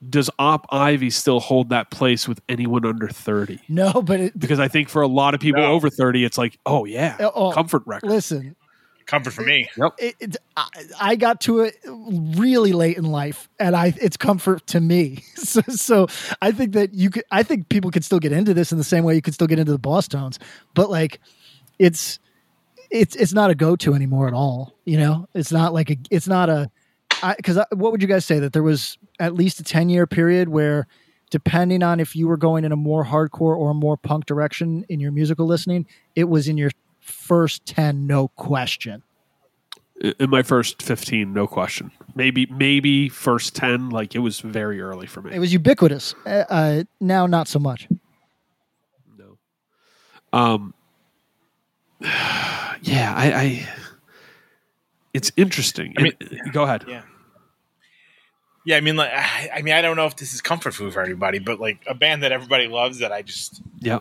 does Op Ivy still hold that place with anyone under 30? No, but it, Because I think for a lot of people No. over 30, it's like, oh, yeah, Oh, oh comfort record. listen, Comfort for me. it, it, I, I got to it really late in life, and I it's comfort to me. So, so I think that you could. I think people could still get into this in the same way you could still get into the Bosstones, but like, it's it's it's not a go to anymore at all. You know, it's not like a. It's not a. Because what would you guys say that there was at least a ten year period where, depending on if you were going in a more hardcore or a more punk direction in your musical listening, it was in your first ten, no question. In my first 15, no question. Maybe, maybe first 10, like it was very early for me. It was ubiquitous. Uh, uh, now, not so much. No. Um. Yeah, I. I it's interesting. I mean- And- go ahead. Yeah. Yeah, I mean, like, I I mean, I don't know if this is comfort food for everybody, but like a band that everybody loves that I just Yeah.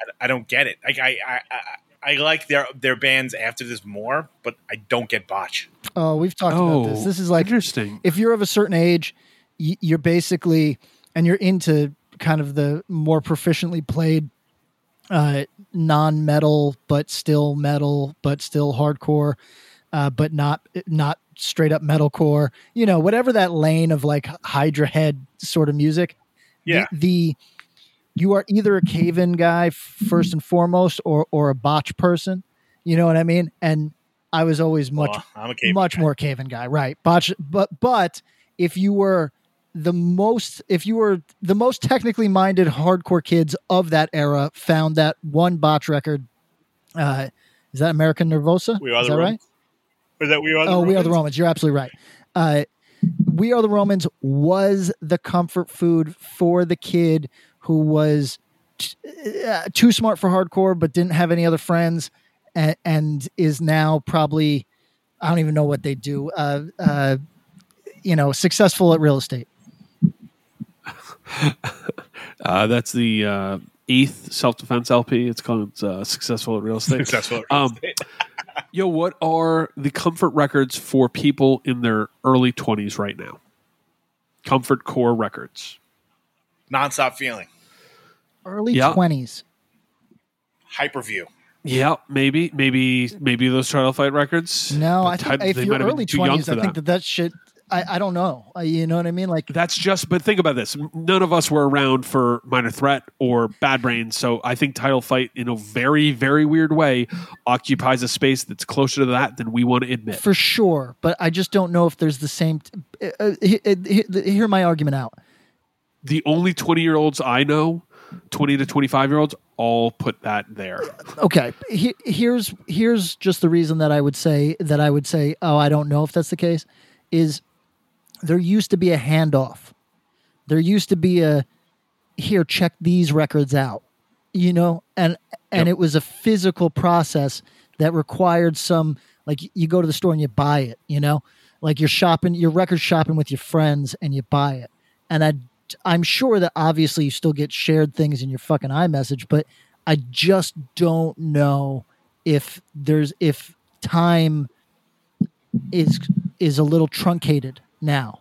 I, I don't get it. Like, I, I, I, I, I like their their bands after this more, but I don't get botch. Oh, we've talked about this. This is like interesting. if you're of a certain age, you're basically and you're into kind of the more proficiently played uh, non-metal, but still metal, but still hardcore, uh, but not not straight up metalcore. You know, whatever that lane of like Hydra head sort of music. Yeah. The, the you are either a Cave In guy first and foremost, or or a botch person. You know what I mean? And I was always much Well, I'm a cave. much more Cave In guy, right? Botch, but but if you were the most, if you were the most technically minded hardcore kids of that era, found that one botch record. Uh, is that American Nervoso? We are is the that Romans? right? Is that we are the oh, we are the Romans? Romans. You're absolutely right. Uh, we are the Romans was the comfort food for the kid who was t- uh, too smart for hardcore but didn't have any other friends and, and is now probably I don't even know what they do. Uh, uh, you know, successful at real estate. Uh, that's the uh, eighth self defense LP. It's called uh, Successful at Real Estate. Successful. at real Um, estate. Yo, what are the comfort records for people in their early 20s right now? Comfort core records. Nonstop feeling. Early Yeah. twenties. Hyperview. Yeah, maybe, maybe, maybe those title Fight records. No, But I think ty- if you're might have been early twenties, for I think that that shit. I, I don't know. Uh, you know what I mean? Like That's just, but think about this. None of us were around for Minor Threat or Bad Brains, so I think Title Fight, in a very, very weird way, occupies a space that's closer to that than we want to admit. for sure, but I just don't know if there's the same. Uh, uh, he- uh, he- hear my argument out. The only 20 year olds I know, 20 to 25 year olds, all put that there. okay he, here's here's just the reason that i would say that i would say oh i don't know if that's the case is there used to be a handoff there used to be a here check these records out you know and and Yep. it was a physical process that required some like you go to the store and you buy it you know like you're shopping you're record shopping with your friends and you buy it and i i'm sure that obviously you still get shared things in your fucking iMessage but i just don't know if there's if time is is a little truncated now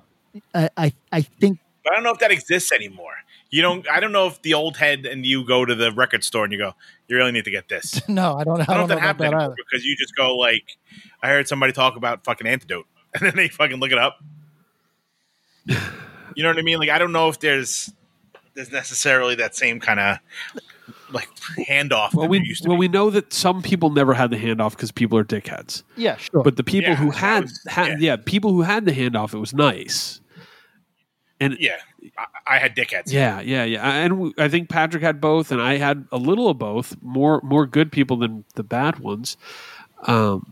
i i, I think But I don't know if that exists anymore. You don't. I don't know if the old head and you go to the record store and you go, "You really need to get this." no i don't, I I don't don't know know if that about that either because you just go like, "I heard somebody talk about fucking antidote," and then they fucking look it up. You know what I mean? Like, I don't know if there's there's necessarily that same kind of like handoff Well, that we used to well be. we know that some people never had the handoff because people are dickheads. yeah sure But the people Yeah, who had, was- had yeah. people who had the handoff, it was nice. And yeah, I, I had dickheads. yeah, yeah, yeah. And I think Patrick had both, and I had a little of both. More more good people than the bad ones. Um,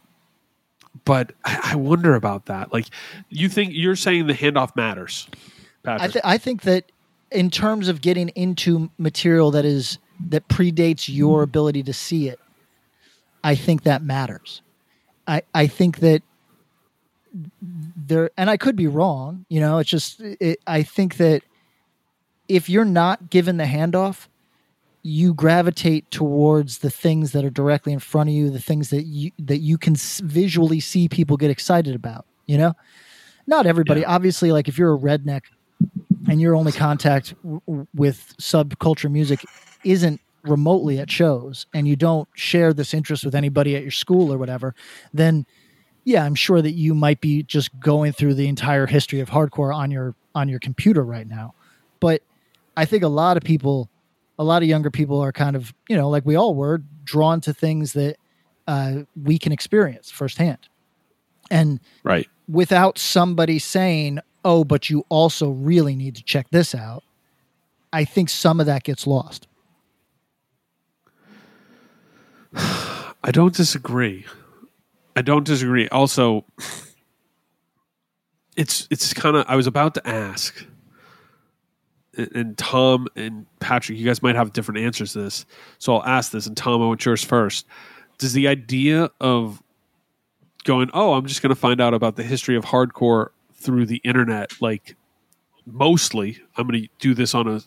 but I, I wonder about that. Like, you think you're saying the handoff matters, I, th- I think that in terms of getting into material that is that predates your ability to see it, I think that matters. I I think that there, and I could be wrong. You know, it's just it, I think that if you're not given the handoff, you gravitate towards the things that are directly in front of you, the things that you that you can s- visually see people get excited about. You know, not everybody. Obviously, like if you're a redneck and your only contact w- with subculture music isn't remotely at shows, and you don't share this interest with anybody at your school or whatever, then yeah, I'm sure that you might be just going through the entire history of hardcore on your on your computer right now. But I think a lot of people, a lot of younger people are kind of, you know, like we all were, drawn to things that uh, we can experience firsthand. And Right. without somebody saying, "Oh, but you also really need to check this out," I think some of that gets lost. I don't disagree. I don't disagree. Also, it's it's kind of I was about to ask, and, and Tom and Patrick, you guys might have different answers to this, so I'll ask this. And Tom, I want yours first. Does the idea of going, oh, I'm just going to find out about the history of hardcore through the internet, like mostly, I'm going to do this on a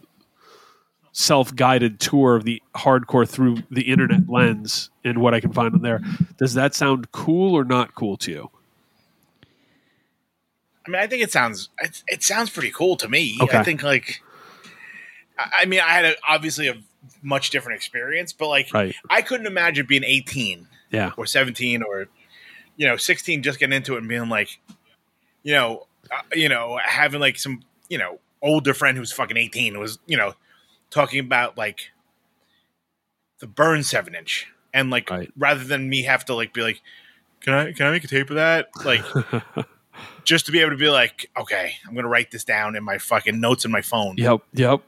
self-guided tour of the hardcore through the internet lens and what I can find on there. Does that sound cool or not cool to you? I mean, I think it sounds it, it sounds pretty cool to me. Okay. I think like, I I mean, I had a, obviously a much different experience, but like, Right. I couldn't imagine being 18 Yeah. or 17 or you know 16 just getting into it and being like, you know, uh, you know, having like some you know older friend who's fucking 18 was you know talking about like the burn seven inch and like Right. rather than me have to like be like, can I can I make a tape of that like just to be able to be like, okay, I'm gonna write this down in my fucking notes in my phone, Yep. Yep.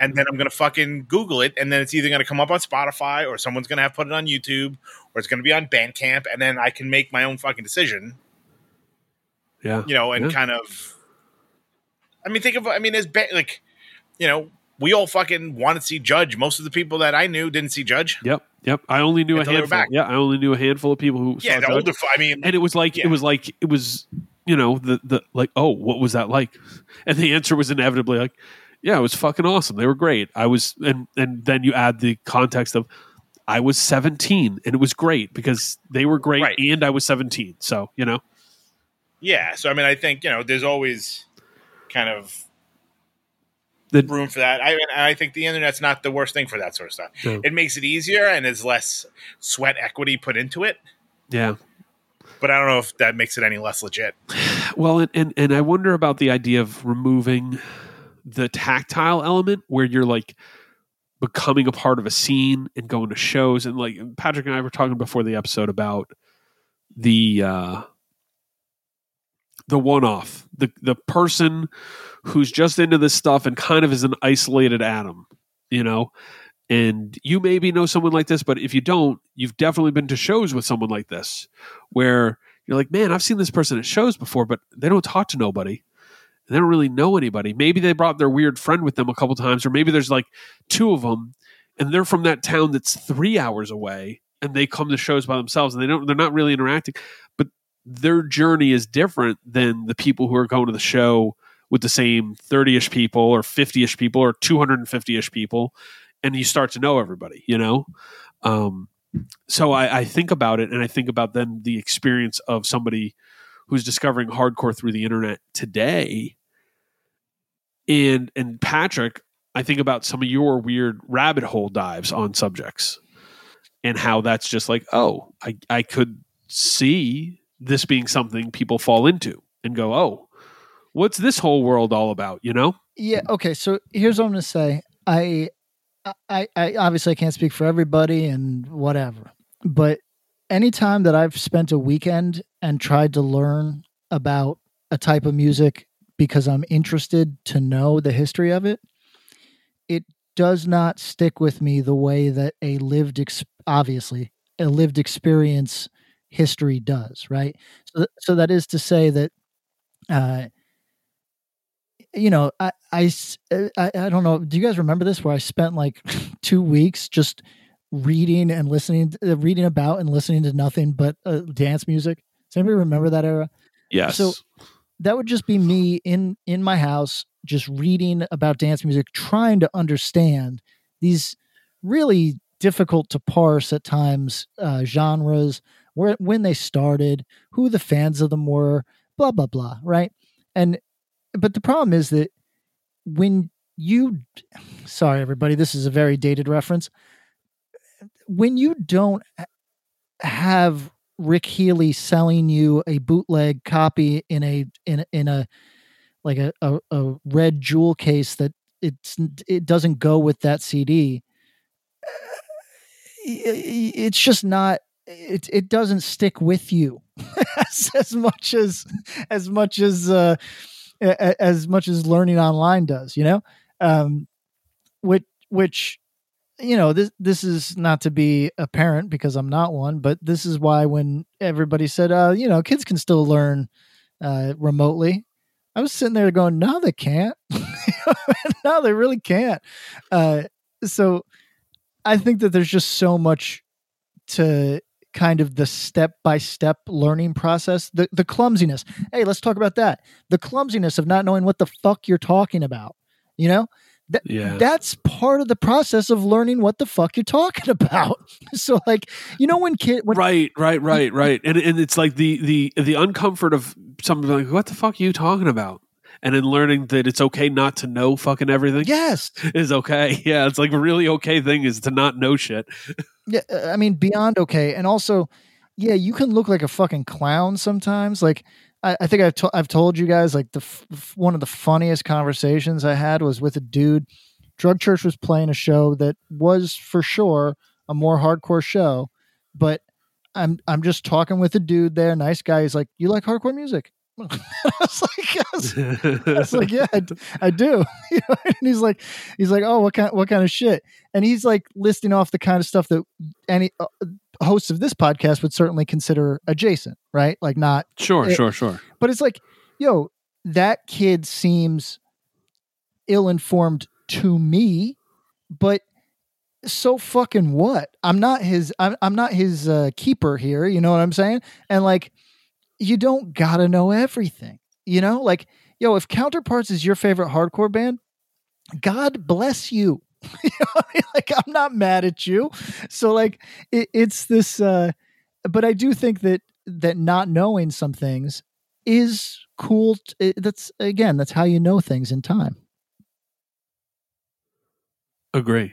and then I'm gonna fucking Google it, and then it's either gonna come up on Spotify or someone's gonna have put it on YouTube or it's gonna be on Bandcamp, and then I can make my own fucking decision, Yeah. you know, and Yeah. kind of. I mean, think of I mean, as ba- like, you know, we all fucking want to see Judge. Most of the people that I knew didn't see Judge. Yep. Yep. I only knew Until a handful. Yeah, I only knew a handful of people who Yeah, saw the Judge. older. I mean, and it was like Yeah. it was like it was you know the the like oh what was that like and the answer was inevitably like yeah it was fucking awesome they were great i was and and then you add the context of i was 17 and it was great because they were great Right. and i was 17 so you know yeah. So I mean, I think you know, there's always kind of The- room for that. I I think the internet's not the worst thing for that sort of stuff. No. It makes it easier and there's less sweat equity put into it. yeah But I don't know if that makes it any less legit. well and, and and i wonder about the idea of removing the tactile element where you're like becoming a part of a scene and going to shows and like patrick and i were talking before the episode about the uh the one-off the the person who's just into this stuff and kind of is an isolated atom you know? And you maybe know someone like this but if you don't you've definitely been to shows with someone like this where you're like man i've seen this person at shows before but they don't talk to nobody. They don't really know anybody. Maybe they brought their weird friend with them a couple times or maybe there's like two of them and they're from that town that's three hours away and they come to shows by themselves and they don't they're not really interacting. But their journey is different than the people who are going to the show with the same 30ish people or 50ish people or 250ish people and you start to know everybody you know? Um, so I, I think about it and i think about then the experience of somebody who's discovering hardcore through the internet today. And and patrick i think about some of your weird rabbit hole dives on subjects and how that's just like oh i i could see this being something people fall into and go oh what's this whole world all about you know Yeah. Okay. So here's what I'm going to say. I, I, I obviously I can't speak for everybody and whatever, but anytime that I've spent a weekend and tried to learn about a type of music because I'm interested to know the history of it, it does not stick with me the way that a lived, ex- obviously, a lived experience history does. Right. So, so that is to say that, uh, you know, I, uh, I, I don't know. Do you guys remember this where I spent like two weeks just reading and listening, uh, reading about and listening to nothing but uh, dance music? Does anybody remember that era? yes So- That would just be me in in my house, just reading about dance music, trying to understand these really difficult to parse at times uh, genres, where when they started, who the fans of them were, blah blah blah, right? And but the problem is that when you sorry everybody, this is a very dated reference. When you don't have Rick Healy selling you a bootleg copy in a in a, in a like a, a, a red jewel case that it's it doesn't go with that CD. It's just not. It it doesn't stick with you as, as much as as much as uh, as much as learning online does. You know, um, which which you know this this is not to be a parent because I'm not one, but this is why when everybody said, uh, you know, kids can still learn uh, remotely, I was sitting there going, no, they can't. no, they really can't. Uh, so I think that there's just so much to kind of the step by step learning process, the the clumsiness. Hey, let's talk about that. The clumsiness of not knowing what the fuck you're talking about. You know, Th- Yeah. that's part of the process of learning what the fuck you're talking about. so, like, you know, when kid, when, right, right, right, right. And and it's like the the the uncomfort of something like, what the fuck are you talking about? And in learning that it's okay not to know fucking everything yes, is okay. Yeah, it's like a really okay thing is to not know shit. yeah, uh, I mean, beyond okay, and also, yeah, you can look like a fucking clown sometimes. Like, I, I think I've to- I've told you guys like the f- f- one of the funniest conversations I had was with a dude. Drug Church was playing a show that was for sure a more hardcore show, but I'm I'm just talking with a dude there, nice guy. He's like, "You like hardcore music?" I was like, I was, I was like, yeah, I, I do. You know, and he's like, he's like, oh, what kind, what kind of shit? And he's like listing off the kind of stuff that any uh, hosts of this podcast would certainly consider adjacent, right? Like not, sure, It- sure, sure. but it's like, yo, that kid seems ill-informed to me, but so fucking what? I'm not his. I'm I'm not his uh, keeper here. You know what I'm saying? And like, you don't gotta know everything. You know, like, yo, if Counterparts is your favorite hardcore band, God bless you. Like, I'm not mad at you. So like, it, it's this. uh But I do think that that not knowing some things is cool. t- it- that's again, that's how you know things in time. Agree.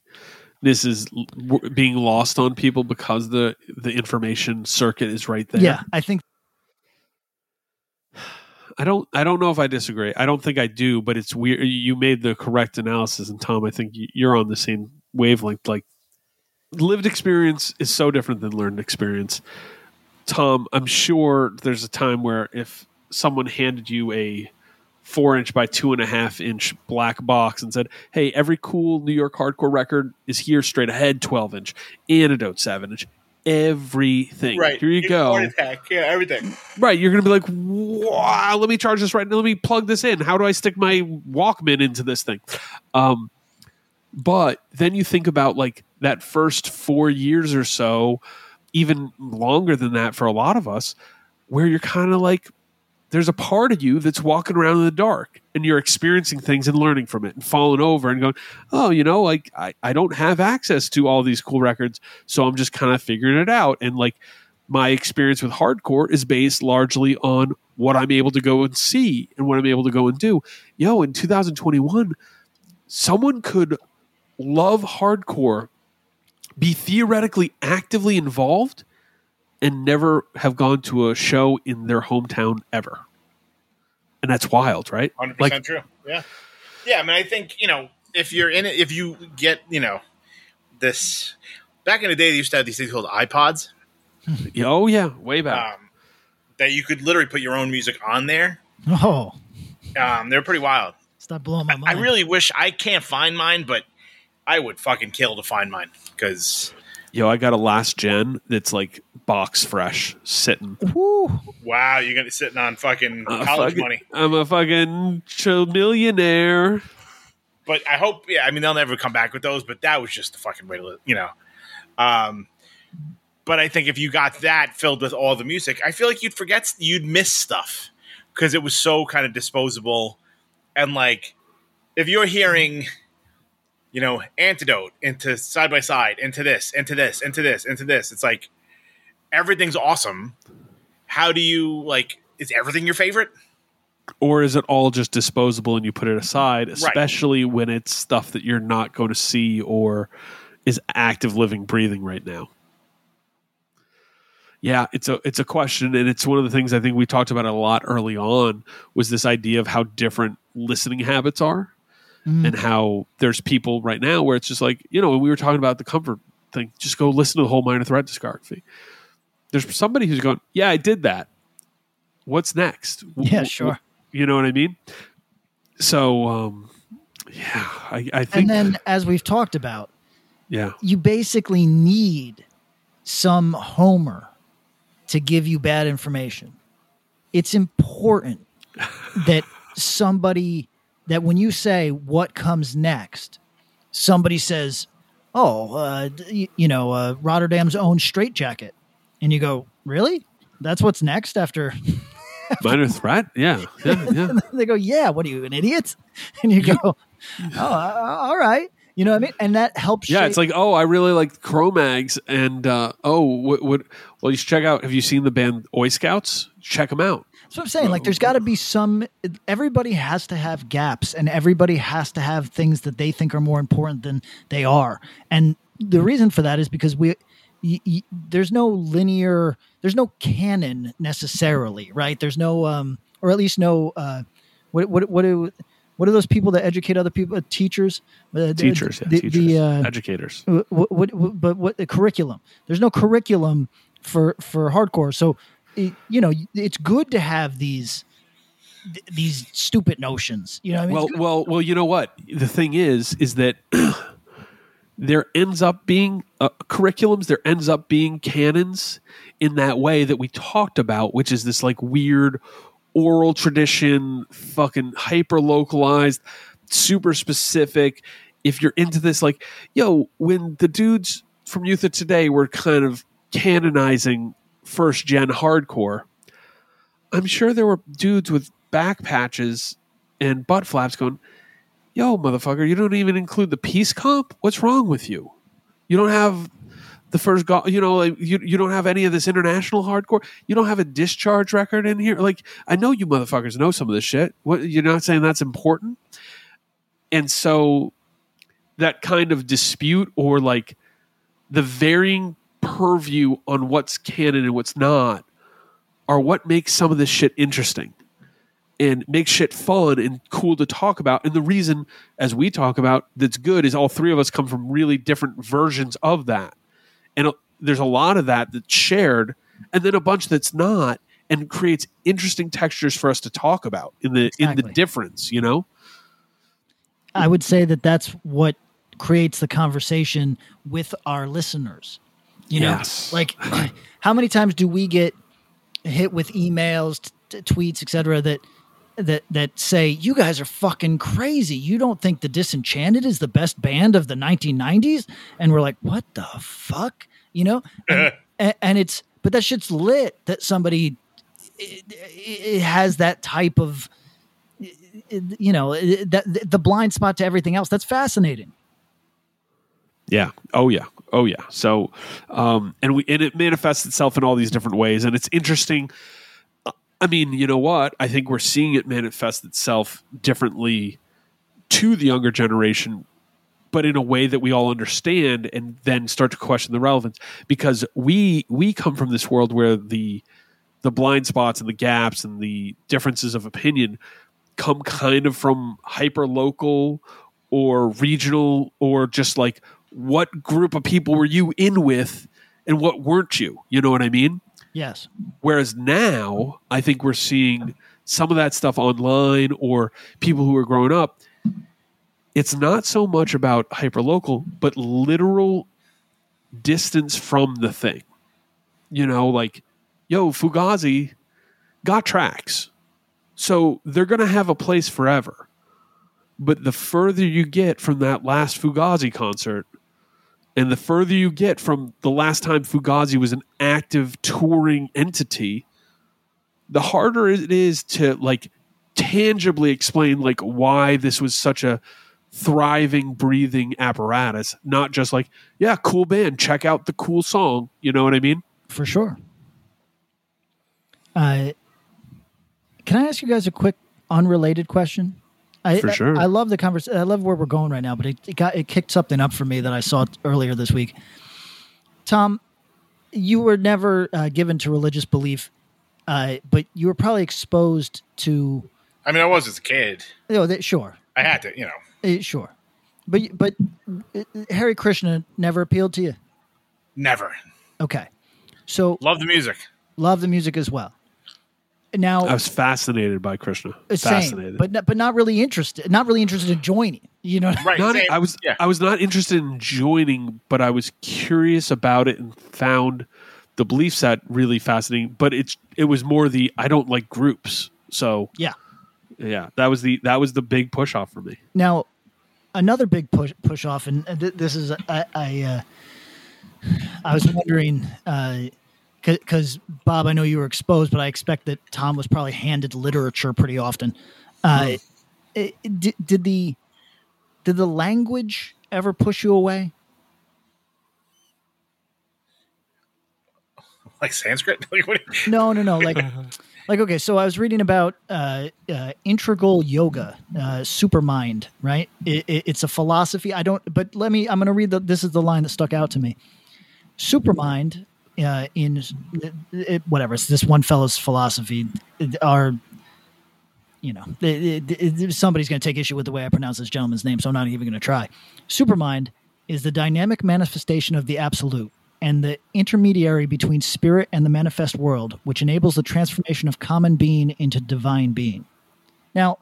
clumsiness is being lost on people because the the information circuit is right there? Yeah, I think I don't I don't know if I disagree. I don't think I do, but it's weird. You made the correct analysis, and Tom, I think you're on the same wavelength. Like lived experience is so different than learned experience. Tom, I'm sure there's a time where if someone handed you a four inch by two and a half inch black box and said, "Hey, every cool New York hardcore record is here straight ahead, twelve inch, antidote seven inch." Everything. Right. Here you go. Heart attack. Yeah, everything. Right, you're going to be like, wow, let me charge this right now. Let me plug this in. How do I stick my Walkman into this thing? Um, but then you think about like that first four years or so, even longer than that for a lot of us, where you're kind of like, there's a part of you that's walking around in the dark and you're experiencing things and learning from it and falling over and going, oh, you know, like I, I don't have access to all these cool records. So I'm just kind of figuring it out. And like my experience with hardcore is based largely on what I'm able to go and see and what I'm able to go and do. Yo, in 2021, someone could love hardcore, be theoretically actively involved, and never have gone to a show in their hometown ever. And that's wild, right? Hundred Like, percent true. Yeah, yeah. I mean, I think you know if you're in it, if you get you know this back in the day, they used to have these things called iPods oh yeah, way back. um, that you could literally put your own music on there. Oh, Um, they're pretty wild. stop blowing my mind. I mind. really wish I can't find mine, but I would fucking kill to find mine because Yo, I got a last gen that's like box fresh sitting. Woo. wow, you're gonna be sitting on fucking I'm a college fucking- money. I'm a fucking chill millionaire. But I hope, yeah, I mean, they'll never come back with those. But that was just the fucking way to, li- you know. Um, but I think if you got that filled with all the music, I feel like you'd forget, you'd miss stuff because it was so kind of disposable. And like, if you're hearing, you know, antidote into side by side, into this, into this, into this, into this, it's like everything's awesome. How do you like? Is everything your favorite? Or is it all just disposable and you put it aside, especially when it's stuff that you're not going to see or is active living breathing right now? Yeah, it's a it's a question and it's one of the things I think we talked about a lot early on was this idea of how different listening habits are and how there's people right now where it's just like, you know, when we were talking about the comfort thing, just go listen to the whole Minor Threat discography. There's somebody who's going, "Yeah, I did that. What's next?" Yeah, sure. you know what I mean? So, um, yeah, I, I think, And then, as we've talked about, yeah, you basically need some homer to give you bad information. It's important that somebody that when you say what comes next, somebody says, "Oh, uh, d- y- you know, uh, Rotterdam's own straitjacket," and you go, "Really? That's what's next after?" minor threat, yeah, yeah, yeah. they go, "Yeah, what are you, an idiot?" And you go, "Oh, uh, all right." You know what I mean? And that helps. Yeah, shape- it's like, oh, I really like Cro-Mags, and uh, oh, what, what? Well, you should check out. Have you seen the band Oi Scouts? Check them out. That's what I'm saying. Like, there's got to be some. Everybody has to have gaps, and everybody has to have things that they think are more important than they are. And the reason for that is because we, y- y- there's no linear, there's no canon necessarily, right? There's no, um, or at least no, uh, what, what, what do, what are those people that educate other people? Uh, teachers, Uh, the- Teachers, yeah, the, teachers, the, uh, educators. what, what, what, but what the curriculum? There's no curriculum for for hardcore. So, it, you know, it's good to have these th- these stupid notions. You know, I mean, well, well, well. You know what? The thing is, is that there ends up being uh, curriculums. There ends up being canons in that way that we talked about, which is this like weird oral tradition, fucking hyper localized, super specific. If you're into this, like, yo, when the dudes from Youth of Today were kind of canonizing first gen hardcore, I'm sure there were dudes with back patches and butt flaps going, yo, motherfucker, you don't even include the peace comp? What's wrong with you? You don't have the first go you know like you, you don't have any of this international hardcore you don't have a discharge record in here like i know you motherfuckers know some of this shit what you're not saying that's important and so that kind of dispute or like the varying purview on what's canon and what's not are what makes some of this shit interesting and makes shit fun and cool to talk about. And the reason, as we talk about, that's good is all three of us come from really different versions of that. And uh, there's a lot of that that's shared, and then a bunch that's not, and creates interesting textures for us to talk about in the in the difference. You know, I would say that that's what creates the conversation with our listeners. You Yes. know, like how many times do we get hit with emails, t- t- tweets, etc. that that that say you guys are fucking crazy. You don't think the Disenchanted is the best band of the 1990s? And we're like, what the fuck? You know, and, and, and it's but that shit's lit that somebody it, it has that type of you know that the blind spot to everything else. That's fascinating. Yeah. Oh yeah. Oh yeah. So, um, and we and it manifests itself in all these different ways, and it's interesting. I mean, you know what? I think we're seeing it manifest itself differently to the younger generation, but in a way that we all understand, and then start to question the relevance because we we come from this world where the the blind spots and the gaps and the differences of opinion come kind of from hyper local or regional or just like what group of people were you in with and what weren't you? You know what I mean? Yes. Whereas now, I think we're seeing some of that stuff online or people who are growing up. It's not so much about hyperlocal, but literal distance from the thing. You know, like, yo, Fugazi got tracks. So they're going to have a place forever. But the further you get from that last Fugazi concert, and the further you get from the last time Fugazi was an active touring entity, the harder it is to like tangibly explain like why this was such a thriving, breathing apparatus, not just like, yeah, cool band, check out the cool song. You know what I mean? For sure. Uh, can I ask you guys a quick unrelated question? I, For sure. I, I love the conversation. I love where we're going right now, but it, it got it kicked something up for me that I saw earlier this week. Tom, you were never uh, given to religious belief, uh, but you were probably exposed to. I mean, I was as a kid. You know, that, sure, I had to, you know. Uh, sure, but but uh, Hare Krishna never appealed to you. Never. Okay, so Love the music. love the music as well. Now I was fascinated by Krishna. Uh, same, Fascinated. but not, but not really interested. Not really interested in joining. You know, Right. Not- I was Yeah. I was not interested in joining, but I was curious about it and found the belief set really fascinating. But it's it was more the I don't like groups. So Yeah. yeah, that was the that was the big push off for me. Now, another big push push off, and uh, th- this is I I, uh, I was wondering uh, because Bob, I know you were exposed, but I expect that Tom was probably handed literature pretty often. Uh, it- did, did the did the language ever push you away? Like Sanskrit? Like, what you- No, no, no. Like, like okay. So I was reading about uh, uh, integral yoga, uh, supermind. Right? It, it, it's a philosophy. I don't. But let me. I'm going to read the. This is the line that stuck out to me. Supermind, uh, in it, whatever. It's this one fellow's philosophy. Are you know, it, somebody's going to take issue with the way I pronounce this gentleman's name, so I'm not even going to try. Supermind is the dynamic manifestation of the absolute and the intermediary between spirit and the manifest world, which enables the transformation of common being into divine being. Now,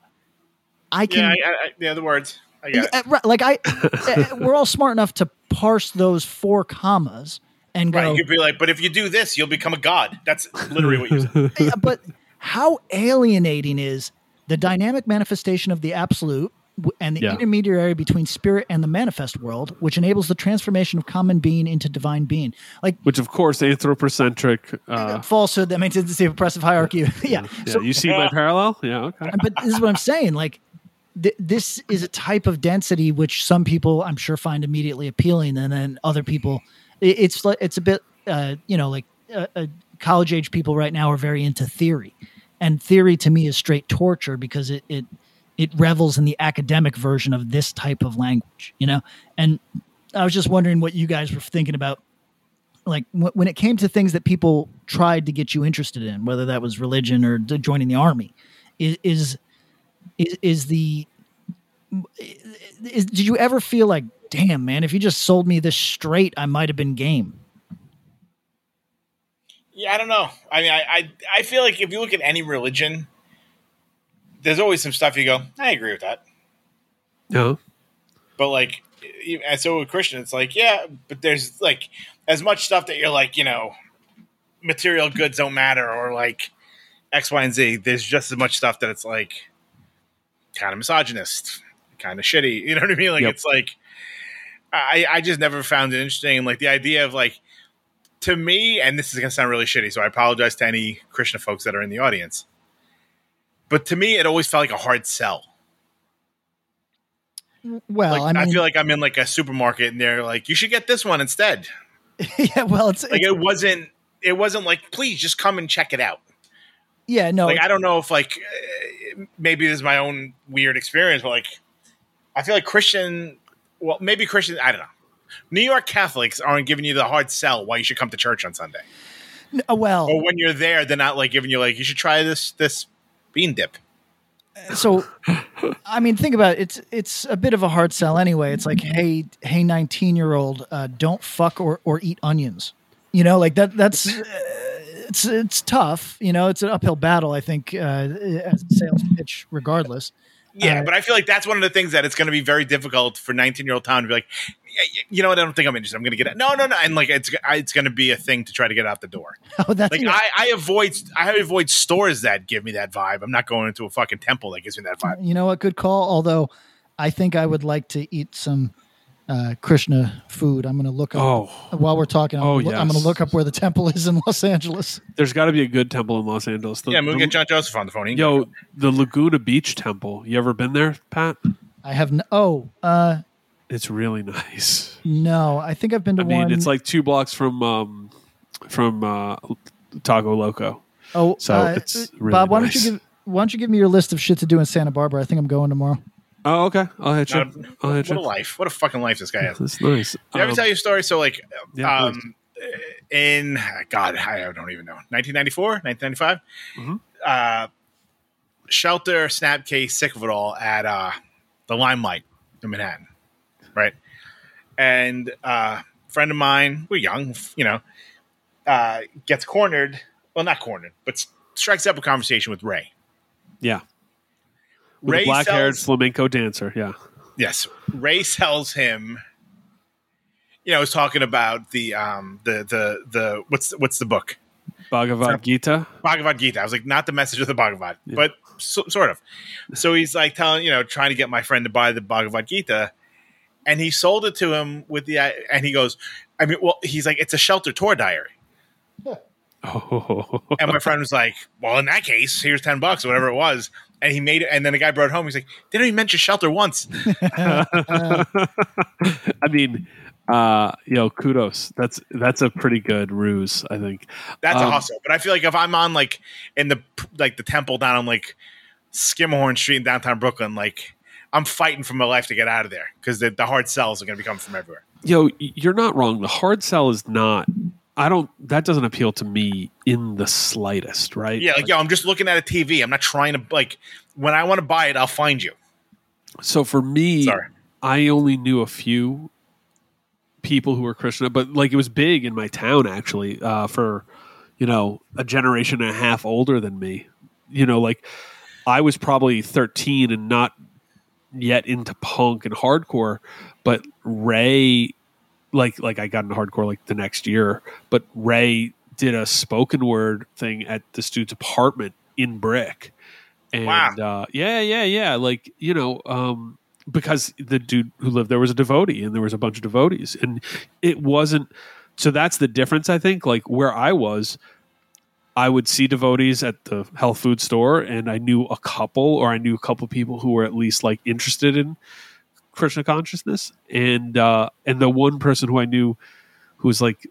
I can. yeah, I, I, the words. I got it. Like I, uh, we're all smart enough to parse those four commas and go. Right. you'd be like, but if you do this, you'll become a god. That's literally what you said. Yeah, but how alienating is the dynamic manifestation of the absolute and the Yeah. intermediary between spirit and the manifest world, which enables the transformation of common being into divine being? Like Which of course anthropocentric. Uh, falsehood that maintains the oppressive hierarchy. yeah. yeah, So, you see my parallel? Yeah, okay. but this is what I'm saying. Like, th- this is a type of density which some people I'm sure find immediately appealing, and then other people, it, it's like it's a bit, uh, you know, like uh, uh, college age people right now are very into theory, and theory to me is straight torture because it it it revels in the academic version of this type of language, you know. And I was just wondering what you guys were thinking about like when it came to things that people tried to get you interested in, whether that was religion or joining the army, is is is, is the is, did you ever feel like, damn man, if you just sold me this straight, I might have been game. Yeah, I don't know. I mean, I, I I feel like if you look at any religion, there's always some stuff you go, I agree with that. No. But like, e- and so with Christian, it's like, yeah, but there's like as much stuff that you're like, you know, material goods don't matter, or like X, Y, and Z. There's just as much stuff that it's like kind of misogynist, kind of shitty. You know what I mean? Like, Yep. it's like I I just never found it interesting. Like the idea of like to me, and this is gonna sound really shitty, so I apologize to any Krishna folks that are in the audience. But to me, it always felt like a hard sell. Well, Like, I I, feel like I'm in like a supermarket and they're like, "You should get this one instead." yeah, well, it's, Like it's- it wasn't. It wasn't like, "Please just come and check it out." yeah, no, like I don't know if like uh, maybe this is my own weird experience, but like I feel like Christian. Well, maybe Christians. I don't know. New York Catholics aren't giving you the hard sell why you should come to church on Sunday. n- well, Or when you're there, they're not like giving you like you should try this this bean dip. so I mean, think about it. It's it's a bit of a hard sell anyway. It's like, hey, hey, nineteen year old, uh, don't fuck or or eat onions. You know, like that. That's uh, it's it's tough. You know, it's an uphill battle. I think uh, as a sales pitch, regardless. Yeah, Uh, but I feel like that's one of the things that it's going to be very difficult for 19 year old Tom to be like, "Yeah, yeah, you know what? I don't think I'm interested. I'm going to get it. No, no, no. And like, it's it's going to be a thing to try to get out the door. Oh, that's Like, I, I avoid I avoid stores that give me that vibe. I'm not going into a fucking temple that gives me that vibe. you know what? Good call. Although, I think I would like to eat some uh, Krishna food. I'm going to look up Oh, while we're talking. I'm, Oh, gonna, look- I'm going to look up where the temple is in Los Angeles. there's got to be a good temple in Los Angeles. The- Yeah, we'll the- get John Joseph on the phone. Yo, go. the Laguna Beach Temple. You ever been there, Pat? I have n- oh uh, It's really nice. no. I think I've been to I mean, one. it's like two blocks from um, from uh, Taco Loco. oh, so uh, it's really Bob. Why nice. don't you give Why don't you give me your list of shit to do in Santa Barbara? I think I'm going tomorrow. Oh, okay. I'll hit you. Not- I'll what hit a life! What a fucking life this guy has. That's nice. Did I ever Um, tell you a story? So, like, yeah, um, in God, I don't even know, 1994, 1995, Mm-hmm. uh, shelter, snapcase, sick of it all at uh, the Limelight in Manhattan, right? And uh, friend of mine, we're young, you know, uh, gets cornered. Well, not cornered, but strikes up a conversation with Ray. yeah. With Ray a black haired flamenco dancer. Yeah. Yes, Ray sells him. You know, I was talking about the um the the the what's what's the book Bhagavad Gita. Bhagavad Gita. I was like, not the message of the Bhagavad, but so, sort of. So he's like telling you know trying to get my friend to buy the Bhagavad Gita, and he sold it to him with the and he goes, I mean, well, he's like, it's a shelter tour diary, Oh. and my friend was like, well, in that case, here's ten bucks, whatever it was. And he made it, and then the guy brought it home. He's like, "They don't even mention shelter once." I mean, uh, yo, kudos. That's that's a pretty good ruse, I think. That's a Um, hustle. But I feel like if I'm on like in the like the temple down on like Schermerhorn Street in downtown Brooklyn, like I'm fighting for my life to get out of there because the, the hard sells are going to be coming from everywhere. Yo, you're not wrong. The hard sell is not. I don't. That doesn't appeal to me in the slightest. Right? Yeah, like yo, I'm just looking at a TV. I'm not trying to like when I want to buy it, I'll find you. So for me, Sorry. I only knew a few people who were Krishna, but like it was big in my town actually. Uh, for you know a generation and a half older than me. You know, like I was probably 13 and not yet into punk and hardcore, but Ray, like like I got into hardcore like the next year, but Ray did a spoken word thing at this dude's apartment in Brick. And Wow. uh, yeah, yeah, yeah. Like, you know, um, because the dude who lived there was a devotee and there was a bunch of devotees. And it wasn't so that's the difference, I think. Like where I was, I would see devotees at the health food store and I knew a couple or I knew a couple people who were at least like interested in Krishna consciousness. And uh and the one person who I knew who was like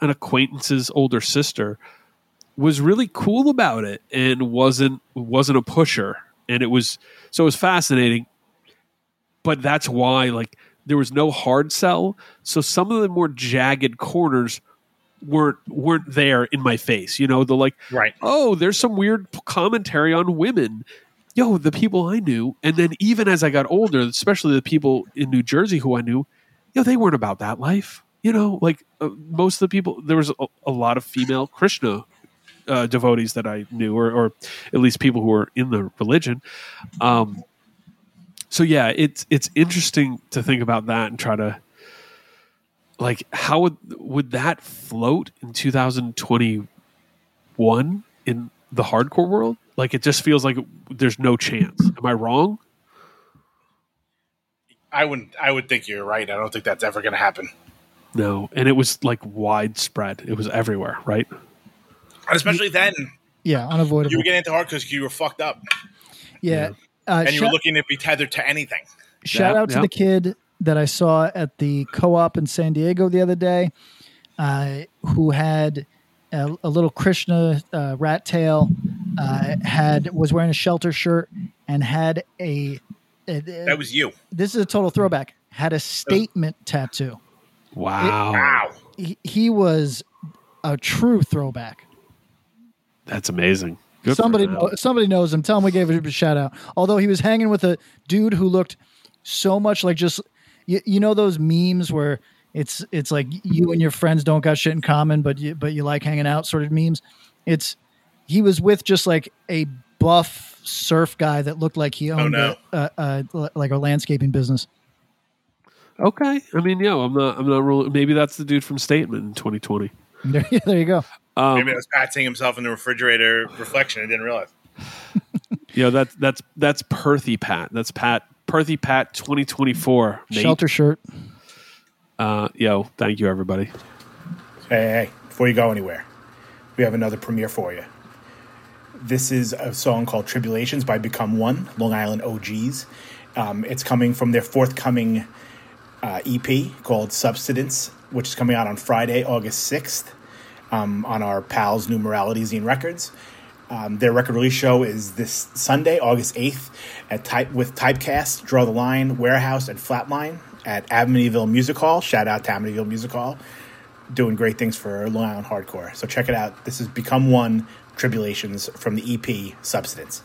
an acquaintance's older sister was really cool about it and wasn't wasn't a pusher and it was so it was fascinating but that's why like there was no hard sell so some of the more jagged corners weren't weren't there in my face you know the like Right. oh there's some weird commentary on women yo the people i knew and then even as i got older especially the people in new jersey who i knew yo they weren't about that life you know? Like uh, most of the people there was a, a lot of female krishna uh, devotees that i knew or, or at least people who were in the religion. Um, so yeah it's it's interesting to think about that and try to like how would would that float in 2021 in the hardcore world like it just feels like there's no chance am i wrong I wouldn't. I would think you're right. I don't think that's ever going to happen. no and it was like widespread it was everywhere right And especially then, Yeah, unavoidable. you were getting into hard because you were fucked up yeah. Uh, and you shout, were looking to be tethered to anything. shout Yeah, out to yeah. the kid that I saw at the co-op in San Diego the other day, uh, who had a, a little Krishna uh, rat tail, uh, had was wearing a shelter shirt and had a, a- That was you. this is a total throwback. Had a statement tattoo. wow Wow. He, he was a true throwback. that's amazing Good somebody him. know, somebody knows him. Tell him we gave him a shout out. Although he was hanging with a dude who looked so much like just you, you know those memes where it's it's like you and your friends don't got shit in common, but you but you like hanging out sort of memes. It's he was with just like a buff surf guy that looked like he owned no. a, a, a like a landscaping business. Okay, I mean, yeah, I'm not. I'm not ruling. Maybe that's the dude from Statement in 2020. There, there you go. Um, Maybe I was patting himself in the refrigerator reflection. I didn't realize. you know, that's that's that's Perthy Pat. That's Pat Perthy Pat 2024. Nate. Shelter shirt. Uh, yo, thank you, everybody. Hey, hey, before you go anywhere, we have another premiere for you. This is a song called Tribulations by Become One, Long Island OGs. Um, it's coming from their forthcoming uh, EP called Substance, which is coming out on Friday, August 6th um, on our pals New Morality Zine Records. Um, their record release show is this Sunday, August 8th, at type with Typecast, Draw the Line, Warehouse, and Flatline at Amityville Music Hall. Shout out to Amityville Music Hall doing great things for Long Island hardcore. So check it out. This is Become One Tribulations from the EP Substance.